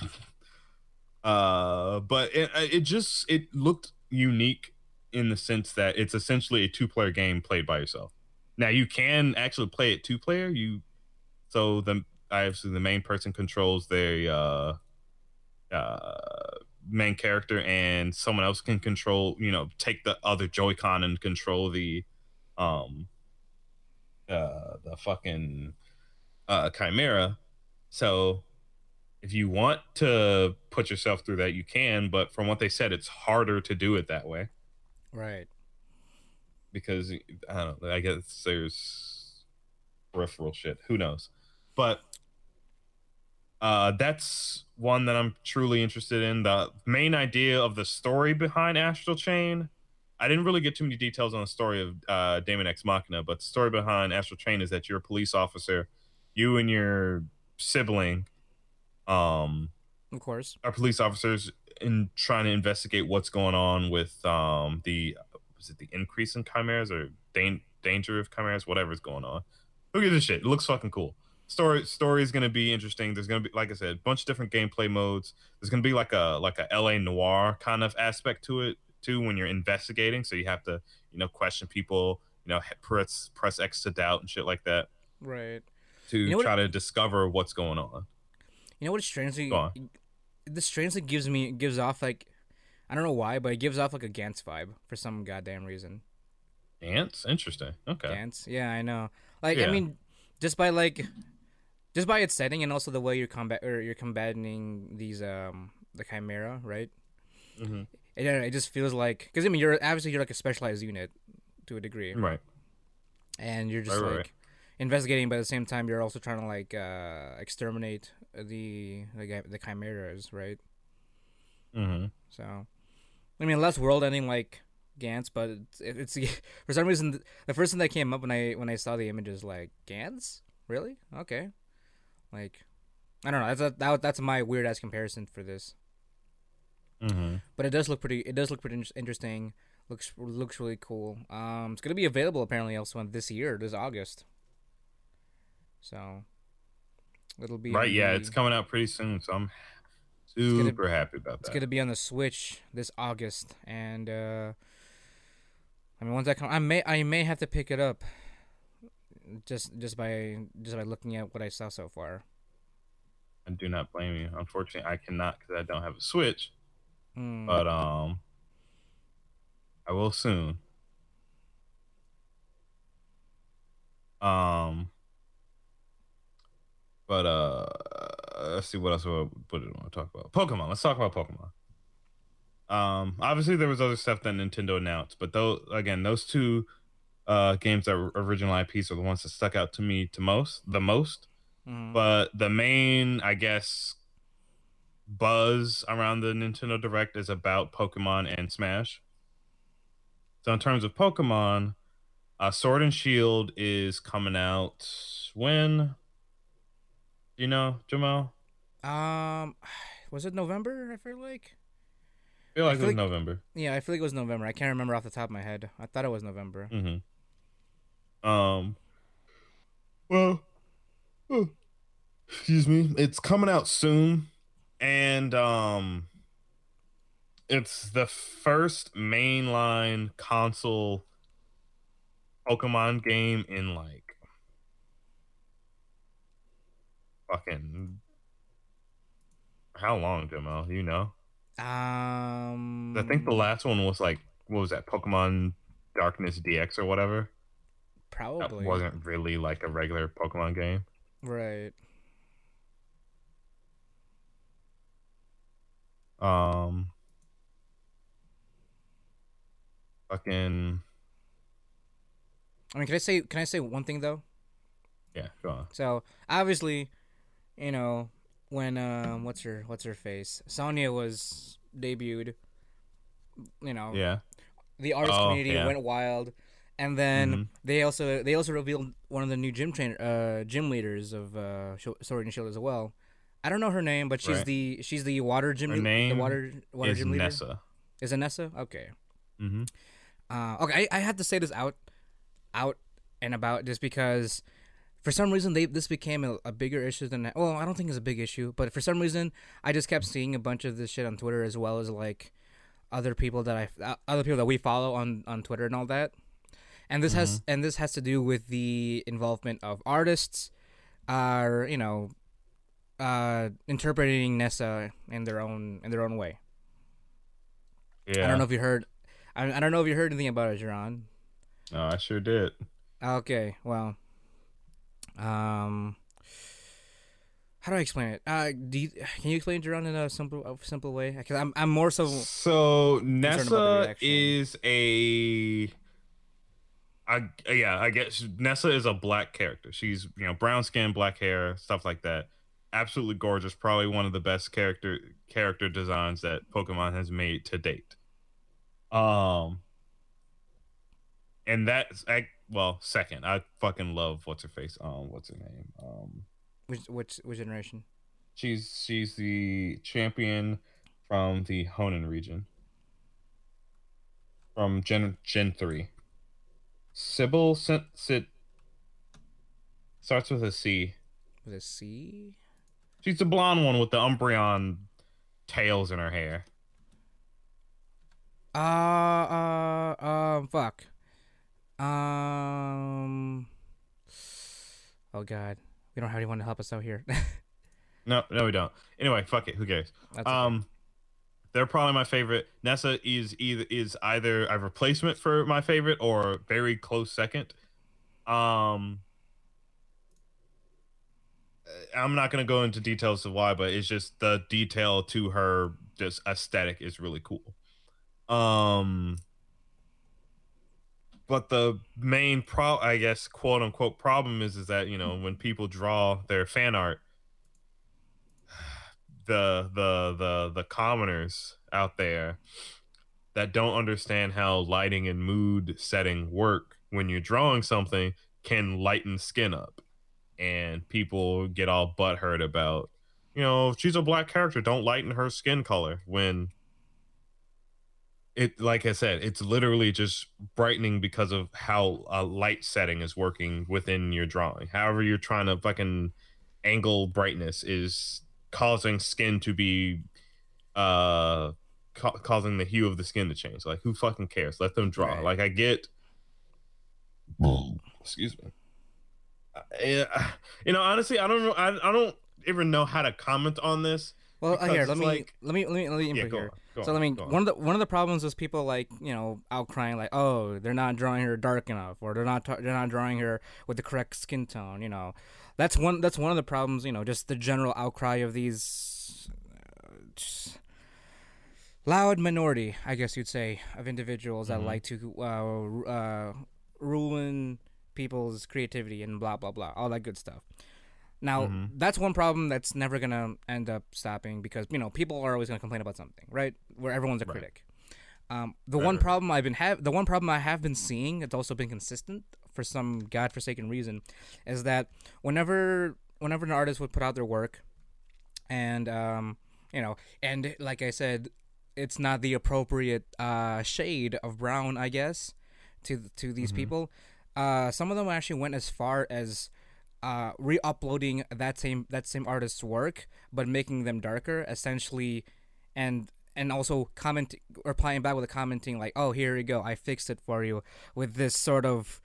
uh but it, it just it looked unique in the sense that it's essentially a two player game played by yourself now you can actually play it two player you so the obviously the main person controls their uh uh main character and someone else can control you know take the other joy-con and control the um uh the fucking uh chimera. So if you want to put yourself through that you can but from what they said it's harder to do it that way. Right. Because i don't know i guess there's peripheral shit. Who knows? But uh that's one that i'm truly interested in. The main idea of the story behind astral chain i didn't really get too many details on the story of uh Daemon X Machina but the story behind astral chain is that you're a police officer you and your sibling um Of course. are police officers in trying to investigate what's going on with um the was it the increase in chimeras or dan- danger of chimeras? Whatever's going on. Who gives a shit? It looks fucking cool. Story story is going to be interesting. There's going to be like i said a bunch of different gameplay modes. There's going to be like a like a L.A. Noire kind of aspect to it too when you're investigating. So you have to you know question people you know press press x to doubt and shit like that Right. to You know what- try to discover what's going on. You know what? Strangely, this strangely gives me gives off like, I don't know why, but it gives off like a Gantz vibe for some goddamn reason. ants interesting okay Gantz. Yeah, I know. Like, I mean, just by like, just by its setting and also the way you're combat or you're combating these um the chimera, right? Mm-hmm. It, it just feels like because I mean you're obviously you're like a specialized unit to a degree, right and you're just Right, like right. investigating, but at the same time you're also trying to like uh exterminate the the, the chimeras, right? mm-hmm So, I mean, less world ending like Gantz, but it's, it's *laughs* for some reason the first thing that came up when I when I saw the images like Gantz, really? Okay, like I don't know. That's a, that, that's my weird ass comparison for this, Mm-hmm. but it does look pretty. It does look pretty interesting. Looks looks really cool. Um, it's gonna be available apparently also in this year, this August. So, it'll be Right, yeah, the- it's coming out pretty soon, so I'm gonna- super happy about that. It's gonna be on the Switch this August, and uh, I mean, once that come, I may I may have to pick it up, just just by just by looking at what I saw so far. I do not blame you. Unfortunately, I cannot because I don't have a Switch, Hmm. but um, I will soon. Um, but uh, let's see what else. What, what did I want to talk about? Pokemon. Let's talk about Pokemon. Um, obviously there was other stuff that Nintendo announced, but those again, those two uh games that were original IPs are the ones that stuck out to me to most, the most. Mhm. But the main, I guess, buzz around the Nintendo Direct is about Pokemon and Smash. So in terms of Pokemon, uh, Sword and Shield is coming out when? Do you know, Jamal? Um, *sighs* was it November? I feel like. I feel like feel it was like- November. Yeah, I feel like it was November. I can't remember off the top of my head. I thought it was November. Mm-hmm. Um. Well, oh, excuse me. It's coming out soon, and um, it's the first mainline console Pokemon game in like fucking how long, Jamal? You know? Um, I think the last one was like what was that? Pokemon Darkness DX or whatever. That probably wasn't really like a regular Pokemon game. right. Um, fucking I mean, can I say can I say one thing though? yeah, go on. So obviously, you know, when um, what's her what's her face, Sonia was debuted. You know, Yeah, the artist Oh, community yeah. went wild, and then Mhm. they also they also revealed one of the new gym trainer uh gym leaders of uh Sword and Shield as well. I don't know her name, but she's Right. the she's the water gym Her name the water water is gym leader. Nessa. Is it Nessa? Okay. Mm-hmm. Uh, okay, I, I had to say this out, out and about just because, for some reason, they this became a, a bigger issue than. Well, I don't think it's a big issue, but for some reason, I just kept seeing a bunch of this shit on Twitter as well as like other people that I uh, other people that we follow on on Twitter and all that. And this has and this has to do with the involvement of artists, are you know, uh, interpreting Nessa in their own in their own way. Yeah, I don't know if you heard. I, I don't know if you heard anything about it, Jerron. No, I sure did. Okay, well, um, how do I explain it? Uh, do you, can you explain Jerron in a simple, a simple way? Because I'm, I'm more so. So Nessa is a, I yeah, I guess Nessa is a black character. She's you know brown skin, black hair, stuff like that. Absolutely gorgeous. Probably one of the best character character designs that Pokemon has made to date. Um, and that's I well second. I fucking love what's her face. Um, what's her name? Um, Which, which, which generation? She's she's the champion from the Hoenn region. From Gen Gen three. Sybil Sit Sit starts with a C. With a C. She's the blonde one with the Umbreon tails in her hair. Uh, uh, um, fuck. Um. Oh God, we don't have anyone to help us out here. *laughs* No, no, we don't. Anyway, fuck it. Who cares? That's okay. Um, they're probably my favorite. Nessa is either is either a replacement for my favorite or very close second. Um, uh, I'm not gonna go into details of why, but it's just the detail to her just aesthetic is really cool. Um, but the main pro, I guess, quote unquote problem is is that you know when people draw their fan art *sighs* the the the the commoners out there that don't understand how lighting and mood setting work when you're drawing something can lighten skin up. And people get all butthurt about you know she's a black character. Don't lighten her skin color when it like i said it's literally just brightening because of how a light setting is working within your drawing. However you're trying to fucking angle brightness is causing skin to be uh ca- causing the hue of the skin to change. Like who fucking cares? Let them draw. Right. like i get excuse me. Uh, you know honestly i don't I, I don't even know how to comment on this well, uh, because here, let me, like- let me, let me, let me yeah input go here. Go so on, I mean, on. one of the one of the problems is people like you know outcrying like, oh, they're not drawing her dark enough, or they're not they're not drawing her with the correct skin tone. You know, that's one that's one of the problems. You know, just the general outcry of these uh, loud minority, I guess you'd say, of individuals that Mhm. like to uh, uh, ruin people's creativity and blah blah blah, all that good stuff. Now Mhm. that's one problem that's never gonna end up stopping because you know people are always gonna complain about something, right? Where everyone's a Right. critic. Um, the Right, one right. problem I've been have the one problem I have been seeing, it's also been consistent for some godforsaken reason, is that whenever whenever an artist would put out their work, and um, you know, and like I said, it's not the appropriate uh, shade of brown, I guess, to to these Mhm. people. Uh, some of them actually went as far as uh, re-uploading that same that same artist's work, but making them darker, essentially, and and also comment replying back with a commenting like, "Oh, here you go, I fixed it for you," with this sort of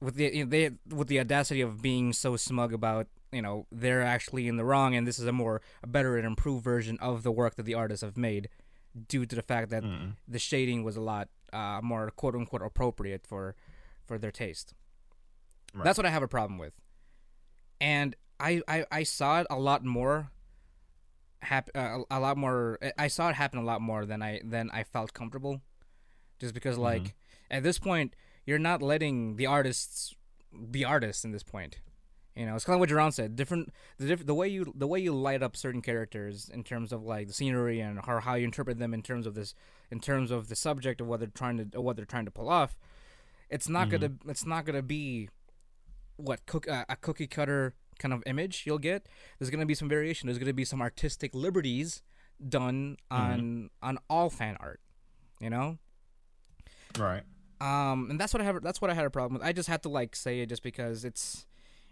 with the you know, they with the audacity of being so smug about you know they're actually in the wrong and this is a more a better and improved version of the work that the artists have made due to the fact that Mm. the shading was a lot uh, more quote unquote appropriate for for their taste. Right. That's what I have a problem with, and I I, I saw it a lot more. Hap- uh, a, lot more. I saw it happen a lot more than I than I felt comfortable, just because like at this point you're not letting the artists be artists in this point. You know, it's kind of what Jerron said. Different the diff- the way you the way you light up certain characters in terms of like the scenery and how, how you interpret them in terms of this in terms of the subject of what they're trying to what they're trying to pull off. It's not gonna it's not gonna be what cook uh, a cookie cutter kind of image you'll get. There's gonna be some variation. There's gonna be some artistic liberties done on on all fan art. You know, Right. um, and that's what I have. That's what I had a problem with. I just had to like say it just because it's,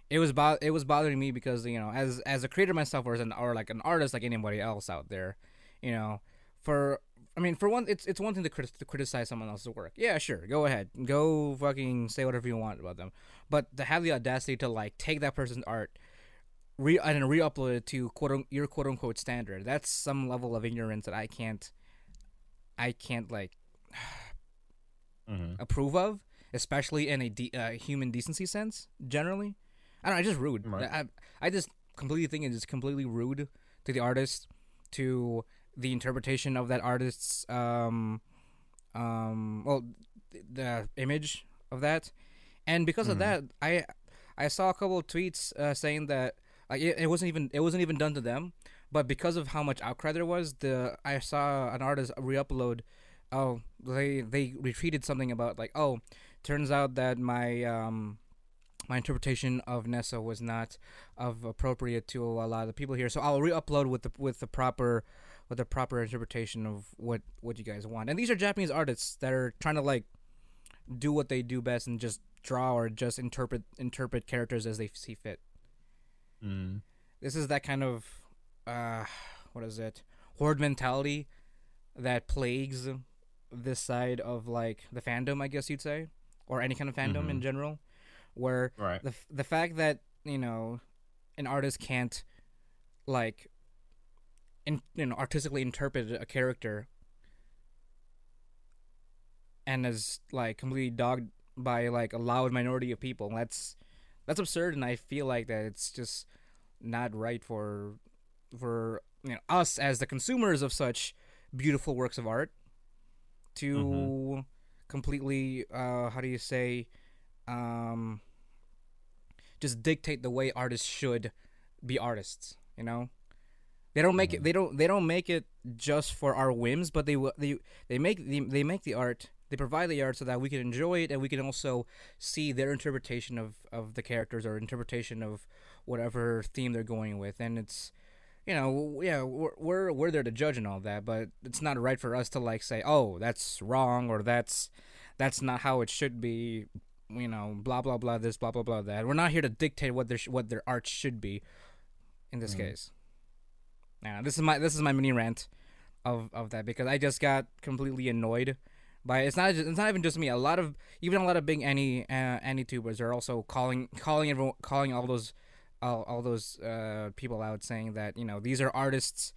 it was bo- it was bothering me because you know as as a creator myself or as an or like an artist like anybody else out there, you know, for I mean for one it's it's one thing to, crit- to criticize someone else's work. Yeah, sure, go ahead, go fucking say whatever you want about them, but to have the audacity to like take that person's art. Re- and re-upload it to quote un- your quote unquote standard. That's some level of ignorance that I can't, I can't like *sighs* hmm approve of, especially in a de- uh, human decency sense. Generally, I don't. know, I just rude. Right. I, I just completely think it's completely rude to the artist, to the interpretation of that artist's um, um, well, th- the image of that, and because of Mhm. that, I I saw a couple of tweets uh, saying that like it, it wasn't even it wasn't even done to them, but because of how much outcry there was, the I saw an artist re-upload. Oh, they they retweeted something about like oh, turns out that my um my interpretation of Nessa was not of appropriate to a lot of the people here. So I'll re-upload with the with the proper with the proper interpretation of what what you guys want. And these are Japanese artists that are trying to like do what they do best and just draw or just interpret interpret characters as they see fit. Mm. This is that kind of uh what is it? Horde mentality that plagues this side of like the fandom, I guess you'd say, or any kind of fandom in Mhm. general, where Right. the the fact that you know an artist can't like in you know artistically interpret a character and is like completely dogged by like a loud minority of people. That's that's absurd and i feel like that it's just not right for for you know us as the consumers of such beautiful works of art to completely uh how do you say um just dictate the way artists should be artists you know they don't make it they don't they don't make it just for our whims but they they they make the, they make the art they provide the art so that we can enjoy it and we can also see their interpretation of of the characters or interpretation of whatever theme they're going with. And it's you know yeah we're we're, we're there to judge and all that but it's not right for us to like say oh that's wrong or that's that's not how it should be you know blah blah blah this blah blah blah that. We're not here to dictate what their what their art should be in this Mhm. case now this is my this is my mini rant of of that because i just got completely annoyed by it's not it's not even just me. A lot of even a lot of big any uh, any tubers are also calling calling everyone calling all those all, all those uh, people out saying that you know these are artists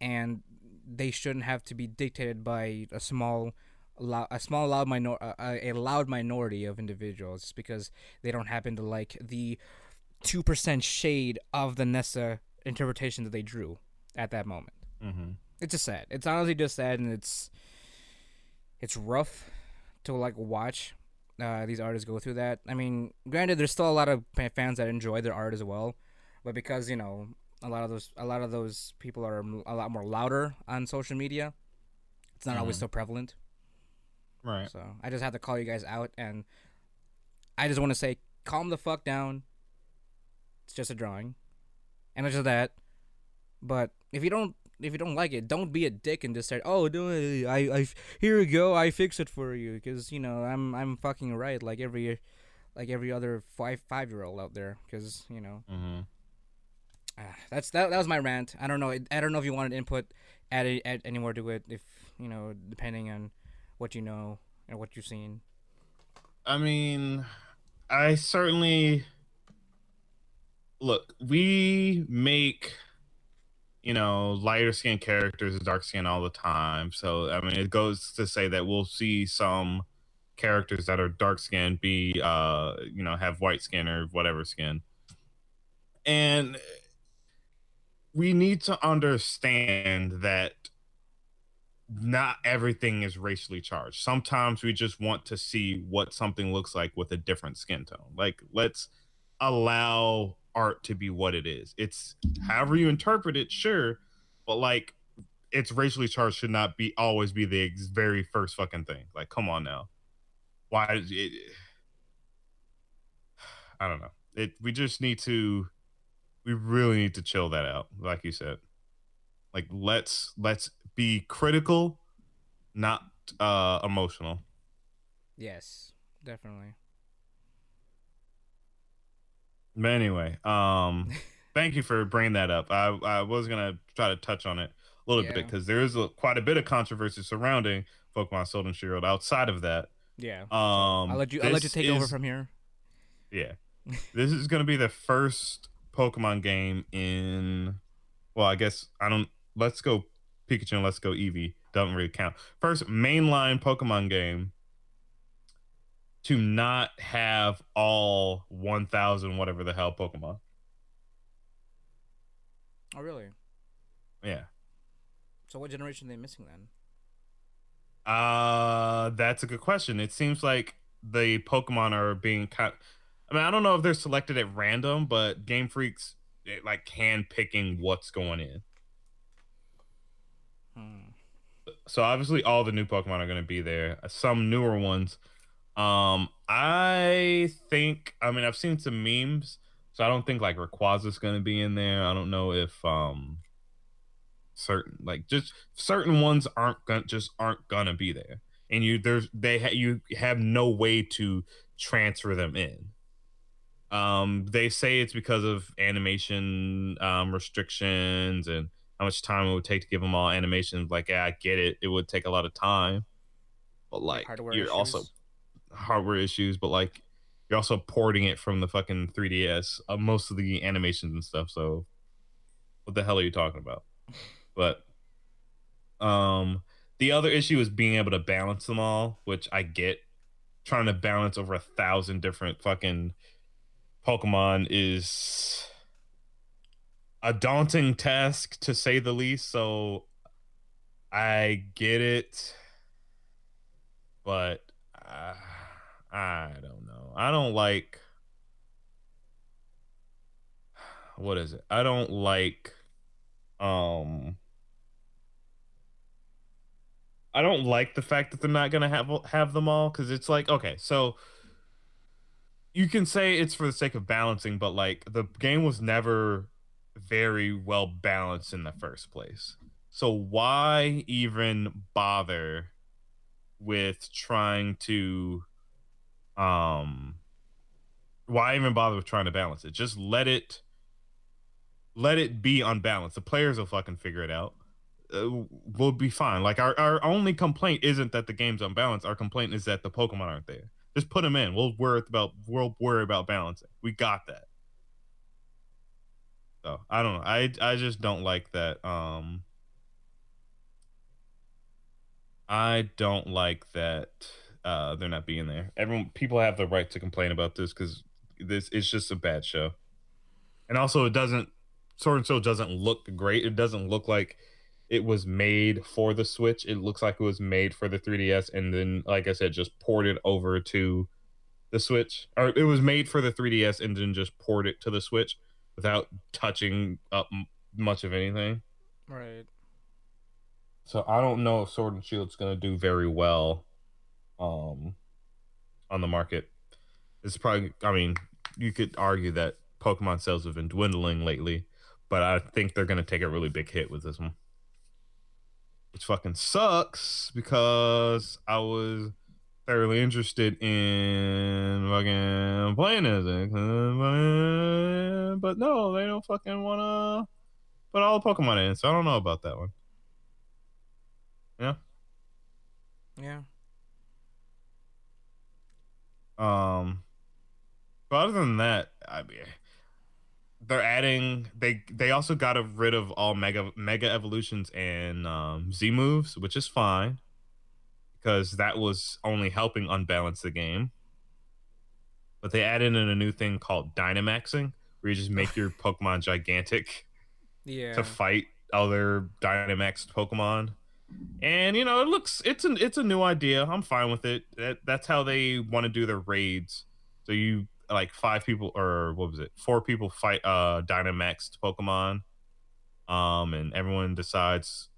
and they shouldn't have to be dictated by a small a small loud minor a, a loud minority of individuals because they don't happen to like the 2% shade of the Nessa interpretation that they drew at that moment. Mm-hmm. It's just sad. It's honestly just sad, and it's it's rough to like watch uh, these artists go through that. I mean, granted, there's still a lot of fans that enjoy their art as well, but because you know a lot of those a lot of those people are a lot more louder on social media, it's not mm-hmm. always so prevalent. Right. So I just have to call you guys out, and I just want to say, calm the fuck down. It's just a drawing, and it's just that. But if you don't if you don't like it, don't be a dick and just say, "Oh, do. I, I, here you go. I fix it for you." Because you know, I'm, I'm fucking right. Like every, like every other five, five year old out there. Because you know, mm-hmm. uh, that's that. That was my rant. I don't know. I don't know if you wanted input, add, add any more to it. If you know, depending on what you know and what you've seen. I mean, I certainly look. We make you know, lighter skin characters and dark skin all the time. So I mean, it goes to say that we'll see some characters that are dark skinned be, uh, you know, have white skin or whatever skin, and we need to understand that not everything is racially charged. Sometimes we just want to see what something looks like with a different skin tone. Like, let's allow art to be what it is. It's however you interpret it, sure, but like it's racially charged should not be always be the ex- very first fucking thing. Like, come on now, why is it? I don't know. It we just need to, we really need to chill that out, like you said. Like let's let's be critical, not uh emotional. Yes, definitely. But anyway, um, *laughs* thank you for bringing that up. I I was gonna try to touch on it a little yeah. bit because there is a, quite a bit of controversy surrounding Pokemon Sword and Shield. Outside of that, yeah. Um, I'll let you. I'll let you take is, over from here. Yeah, *laughs* this is gonna be the first Pokemon game in. Well, I guess I don't. Let's go Pikachu and Let's Go Eevee. Doesn't really count. First mainline Pokemon game to not have all 1000 whatever the hell pokemon. Oh really? Yeah. So what generation are they missing then? Uh that's a good question. It seems like the pokemon are being kind i mean i don't know if they're selected at random but Game Freak's eh, like hand picking what's going in. Hmm. so obviously all the new pokemon are going to be there. Some newer ones um, I think I mean I've seen some memes, so I don't think like Rayquaza's gonna be in there. I don't know if um certain like just certain ones aren't gonna just aren't gonna be there, and you there's they ha- you have no way to transfer them in. Um, they say it's because of animation um restrictions and how much time it would take to give them all animations. Like, yeah, I get it; it would take a lot of time, but like you're issues. also hardware issues, but like you're also porting it from the fucking 3DS, uh, most of the animations and stuff. So what the hell are you talking about? But um the other issue is being able to balance them all, which I get. Trying to balance over a thousand different fucking Pokemon is a daunting task to say the least. So I get it, but uh, I don't know. I don't like what is it? I don't like um I don't like the fact that they're not going to have have them all cuz it's like okay, so you can say it's for the sake of balancing, but like the game was never very well balanced in the first place. So why even bother with trying to um why even bother with trying to balance it. Just let it let it be unbalanced. The players will fucking figure it out. Uh, we'll be fine. Like our, our only complaint isn't that the game's unbalanced. Our complaint is that the pokemon aren't there. Just put them in. We'll worry about we'll worry about balancing. We got that. So i don't know. I i just don't like that um I don't like that uh, they're not being there. Everyone, people have the right to complain about this because this it's just a bad show, and also it doesn't Sword and Shield doesn't look great. It doesn't look like it was made for the Switch. It looks like it was made for the 3DS, and then, like I said, just ported over to the Switch, or it was made for the 3DS and then just ported it to the Switch without touching up m- much of anything. Right. So I don't know if Sword and Shield's going to do very well um on the market. It's probably I mean, you could argue that Pokemon sales have been dwindling lately, but I think they're going to take a really big hit with this one. Which fucking sucks because I was thoroughly interested in fucking playing it. But no, they don't fucking want to put all the Pokemon in, so I don't know about that one. Yeah. Yeah. Um, but other than that, I mean, they're adding. They they also got rid of all mega mega evolutions and um, Z moves, which is fine because that was only helping unbalance the game. But they added in a new thing called Dynamaxing, where you just make your *laughs* Pokemon gigantic Yeah. to fight other Dynamaxed Pokemon. And you know, it looks it's an it's a new idea. I'm fine with it. That, that's how they want to do their raids. So you like five people or what was it? Four people fight uh Dynamaxed Pokemon. Um and everyone decides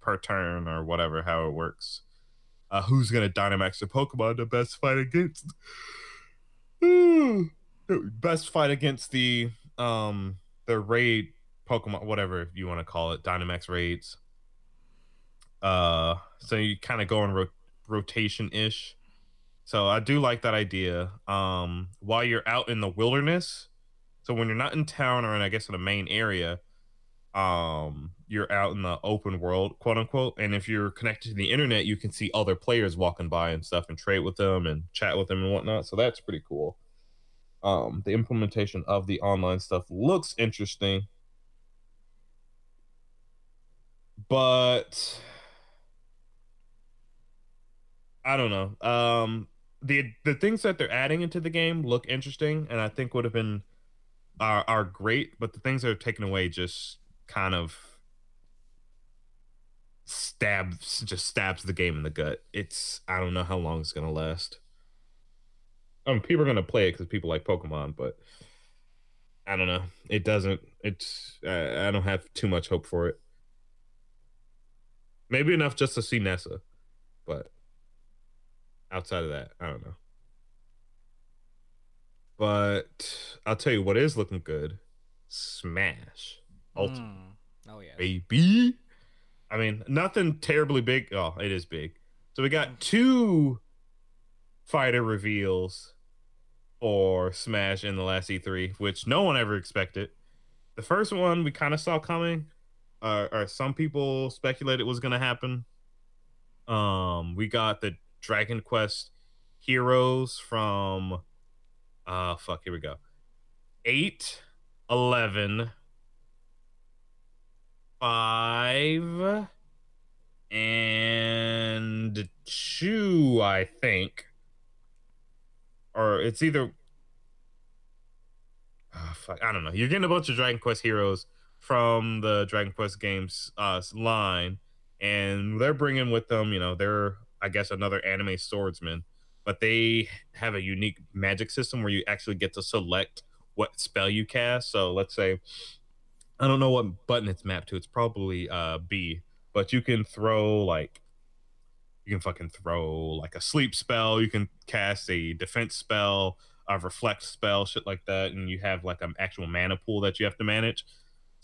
per turn or whatever how it works. Uh who's gonna Dynamax the Pokemon to best fight against *sighs* best fight against the um the raid Pokemon, whatever you want to call it, Dynamax raids. Uh, so you kind of go in ro- rotation ish. So I do like that idea. Um, while you're out in the wilderness, so when you're not in town or in, I guess, in a main area, um, you're out in the open world, quote unquote. And if you're connected to the internet, you can see other players walking by and stuff and trade with them and chat with them and whatnot. So that's pretty cool. Um, the implementation of the online stuff looks interesting but I don't know. Um, the the things that they're adding into the game look interesting, and I think would have been are are great. But the things that are taken away just kind of stabs just stabs the game in the gut. It's I don't know how long it's gonna last. I mean, people are gonna play it because people like Pokemon, but I don't know. It doesn't. It's I, I don't have too much hope for it. Maybe enough just to see Nessa, but outside of that, I don't know. But I'll tell you what is looking good: Smash Ultimate, Mm. Oh yeah. baby. I mean, nothing terribly big. Oh, it is big. So we got two fighter reveals for Smash in the last E3, which no one ever expected. The first one we kind of saw coming, uh, or some people speculated was going to happen. Um, we got the Dragon Quest heroes from, uh, fuck, here we go. 8, 11, 5, and 2, I think. Or it's either. Oh, fuck, I don't know. You're getting a bunch of Dragon Quest heroes from the Dragon Quest games uh, line, and they're bringing with them, you know, they're I guess another anime swordsman, but they have a unique magic system where you actually get to select what spell you cast. So let's say I don't know what button it's mapped to. It's probably uh, B, but you can throw like you can fucking throw like a sleep spell. You can cast a defense spell, a reflect spell, shit like that, and you have like an actual mana pool that you have to manage.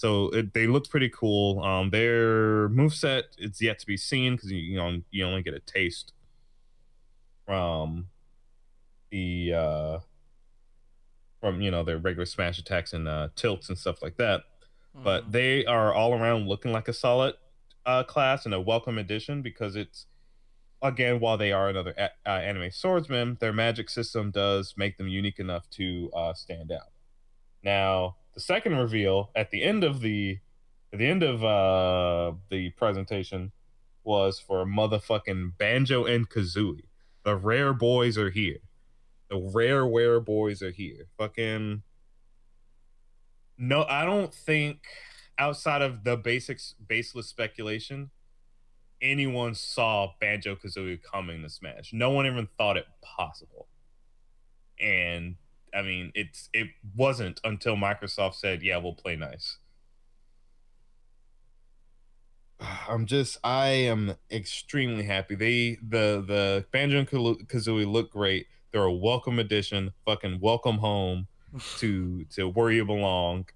So it, they look pretty cool. Um, their moveset it's yet to be seen because you, you know you only get a taste from the uh, from you know their regular smash attacks and uh, tilts and stuff like that. But Mhm. they are all around looking like a solid uh, class and a welcome addition because it's again while they are another a- uh, anime swordsman, their magic system does make them unique enough to uh, stand out. Now, the second reveal at the end of the at the end of uh, the presentation was for motherfucking Banjo and Kazooie. The rare boys are here. The rare, rare boys are here. Fucking. No, I don't think outside of the basics, baseless speculation, anyone saw Banjo Kazooie coming to Smash. No one even thought it possible. And I mean, it's it wasn't until Microsoft said, "Yeah, we'll play nice." *sighs* I'm just I am extremely happy. They the the Banjo and Kazooie look great. They're a welcome addition. Fucking welcome home *laughs* to to where you belong.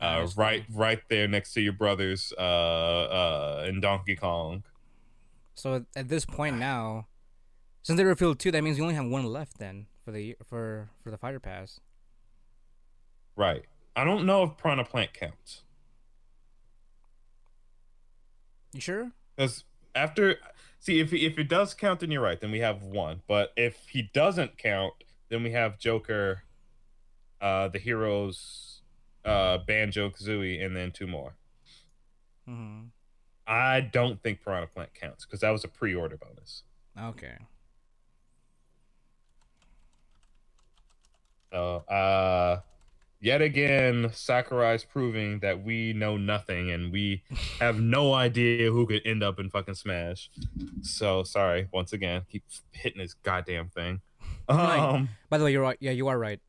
Uh, right right there next to your brothers uh, uh, in Donkey Kong. So at this point now, since they revealed two, that means you only have one left then for the for for the fighter pass. Right. I don't know if Piranha Plant counts. You sure? Because after, see, if if it does count, then you're right. Then we have one. But if he doesn't count, then we have Joker, uh, the heroes, uh, Banjo Kazooie, and then two more. Mm-hmm. I don't think Piranha Plant counts because that was a pre-order bonus. Okay. So, uh, yet again, Sakurai's proving that we know nothing and we have no idea who could end up in fucking Smash. So sorry, once again, keep hitting this goddamn thing. Um, By the way, you're right. Yeah, you are right.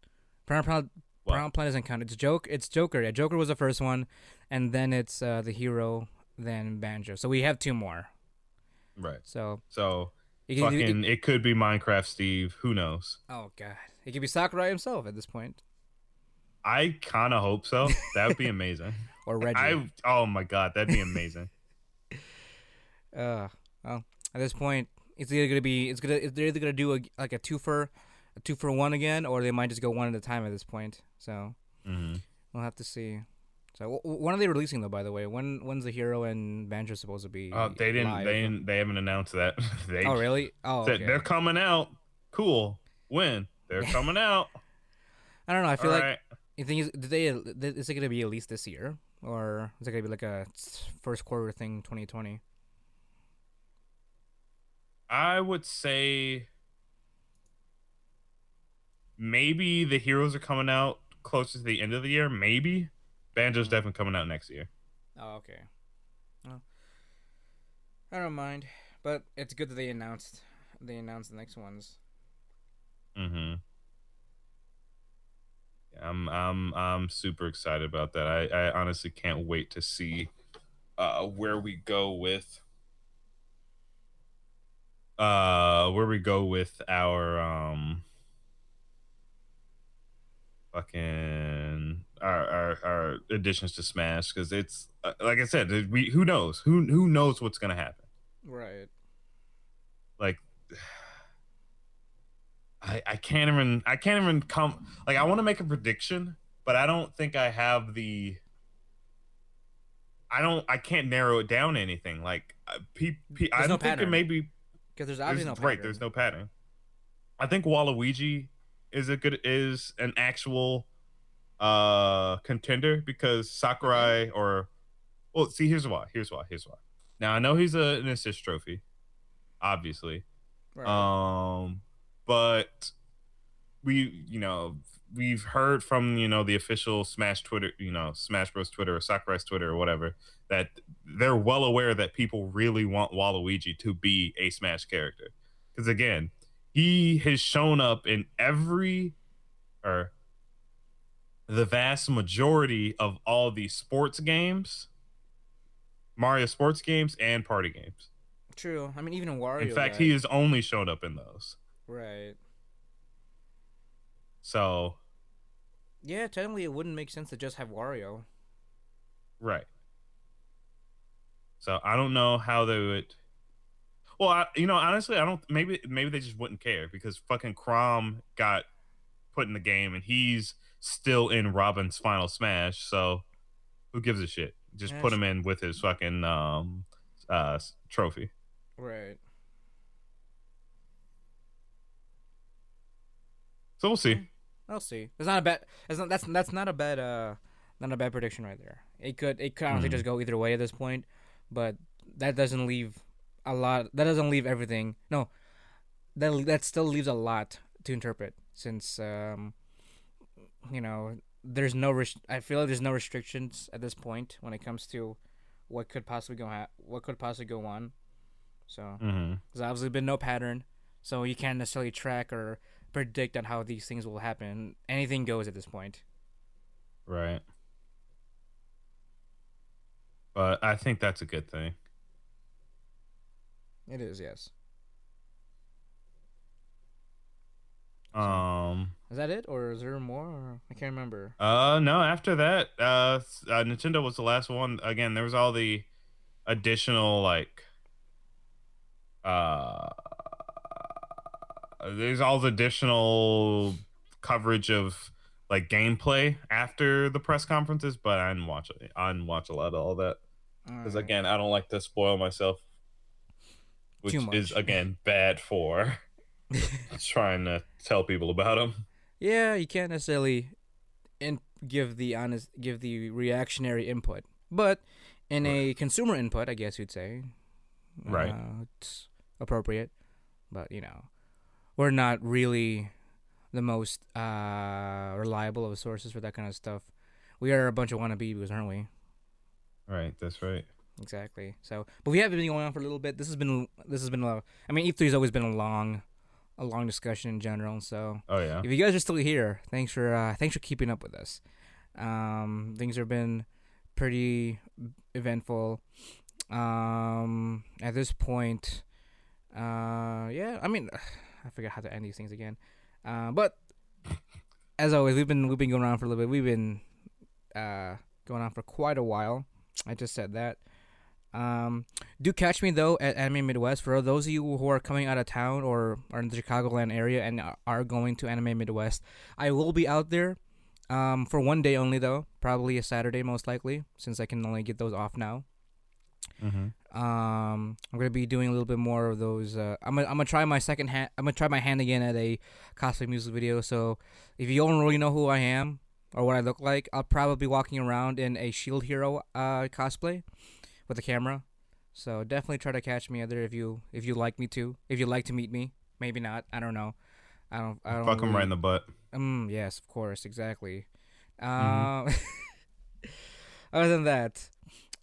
Brown Plant, Piranha Plant doesn't count. It's joke. It's Joker. Yeah, Joker was the first one, and then it's uh, the hero, then Banjo. So we have two more. Right. So. So. It, fucking, it, it could be Minecraft Steve. Who knows? Oh god. It could be Sakurai himself at this point. I kind of hope so. That would be *laughs* amazing. or Reggie. I, oh my god, that'd be amazing. *laughs* uh, well, at this point, it's either gonna be it's gonna they're either gonna do a like a two for a two for one again, or they might just go one at a time at this point. So mm-hmm. we'll have to see. So when are they releasing though? By the way, when when's the hero and Banjo supposed to be? Oh, they didn't. Live? They didn't, they haven't announced that. *laughs* they oh really? Oh, okay. they're coming out. Cool. When? They're *laughs* coming out. I don't know. I feel All like right. you think did they is it gonna be at least this year or is it gonna be like a first quarter thing, 2020? I would say maybe the heroes are coming out closer to the end of the year. Maybe Banjo's mm-hmm. definitely coming out next year. Oh, okay. Well, I don't mind, but it's good that they announced they announced the next ones. Mm-hmm. I'm I'm I'm super excited about that. I, I honestly can't wait to see uh, where we go with uh where we go with our um fucking our our, our additions to Smash because it's uh, like I said we who knows who who knows what's gonna happen right like I, I can't even I can't even come like I want to make a prediction, but I don't think I have the I don't I can't narrow it down to anything. Like uh, pe, pe, I don't no think it maybe because there's obviously there's, no right. There's no pattern. I think Waluigi is a good is an actual uh contender because Sakurai or well see here's why here's why here's why. Now I know he's a, an assist trophy, obviously. Right. Um but we you know we've heard from you know the official Smash Twitter, you know Smash Bros Twitter or Sakurai's Twitter or whatever that they're well aware that people really want Waluigi to be a Smash character because again he has shown up in every or the vast majority of all the sports games, Mario sports games and party games. True. I mean, even in Wario. In fact, he has only shown up in those. Right. So. Yeah, technically, it wouldn't make sense to just have Wario. Right. So I don't know how they would. Well, I, you know, honestly, I don't. Maybe maybe they just wouldn't care because fucking Chrom got put in the game and he's still in Robin's final smash. So who gives a shit? Just put him in with his fucking um uh trophy. Right. So we'll see. We'll see. It's not a bad. It's not, that's that's not a bad. Uh, not a bad prediction right there. It could it could honestly mm-hmm. just go either way at this point, but that doesn't leave a lot. That doesn't leave everything. No, that that still leaves a lot to interpret since um, you know there's no res- I feel like there's no restrictions at this point when it comes to what could possibly go ha- what could possibly go on. So Mm-hmm. there's obviously been no pattern, so you can't necessarily track or predict on how these things will happen. Anything goes at this point. Right. But I think that's a good thing. It is, yes. Um. Is that it, or is there more? Or I can't remember. Uh. No. After that, uh, uh, Nintendo was the last one. Again, there was all the additional like. Uh. There's all the additional coverage of like gameplay after the press conferences, but I didn't watch it. I didn't watch a lot of all that. because Alright. again, I don't like to spoil myself, which is again bad for *laughs* trying to tell people about them. yeah, you can't necessarily in- give the honest, give the reactionary input, but in a consumer input, I guess you'd say, Right. uh, it's appropriate. But you know, we're not really the most uh, reliable of sources for that kind of stuff. We are a bunch of wannabes, aren't we? Right, that's right. Exactly. So, but we have been going on for a little bit. This has been this has been a. I mean, E3 has always been a long, a long discussion in general. So, Oh yeah, if you guys are still here, thanks for uh, thanks for keeping up with us. Um, things have been pretty eventful. Um, at this point, uh, yeah. I mean, I forget how to end these things again. Uh, but as always, we've been we've been going around for a little bit. We've been uh going on for quite a while. I just said that. Um, do catch me though at Anime Midwest for those of you who are coming out of town or are in the Chicagoland area and are going to Anime Midwest. I will be out there um, for one day only though, probably a Saturday most likely, since I can only get those off now. mm-hmm. Um, I'm gonna be doing a little bit more of those. Uh, I'm gonna, I'm gonna try my second hand. I'm gonna try my hand again at a cosplay music video. So if you don't really know who I am or what I look like, I'll probably be walking around in a Shield Hero uh, cosplay with a camera. So definitely try to catch me there if you if you like me to. If you like to meet me, maybe not. I don't know. I don't. I don't. Fuck really- right in the butt. um, yes, of course, exactly. Um, Mhm. *laughs* other than that,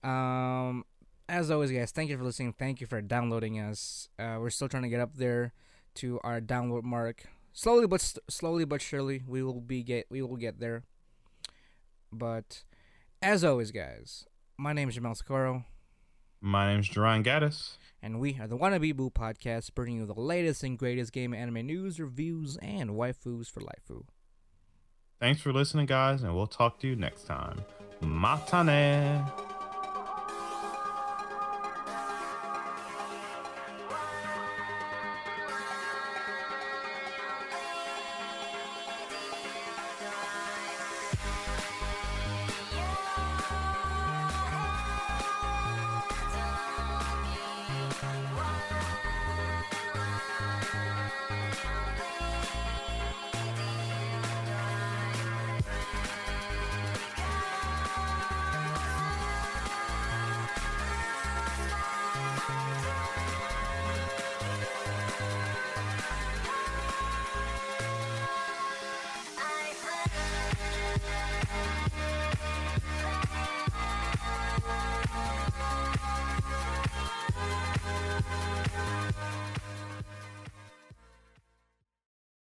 um, as always, guys, thank you for listening. Thank you for downloading us. Uh, we're still trying to get up there to our download mark. Slowly but st- slowly but surely, we will be get we will get there. But as always, guys, my name is Jamal Socorro, My name is Duran Gaddis. and we are the Wannabe Boo Podcast, bringing you the latest and greatest game anime news, reviews, and waifus for life. Thanks for listening, guys, and we'll talk to you next time. Matane.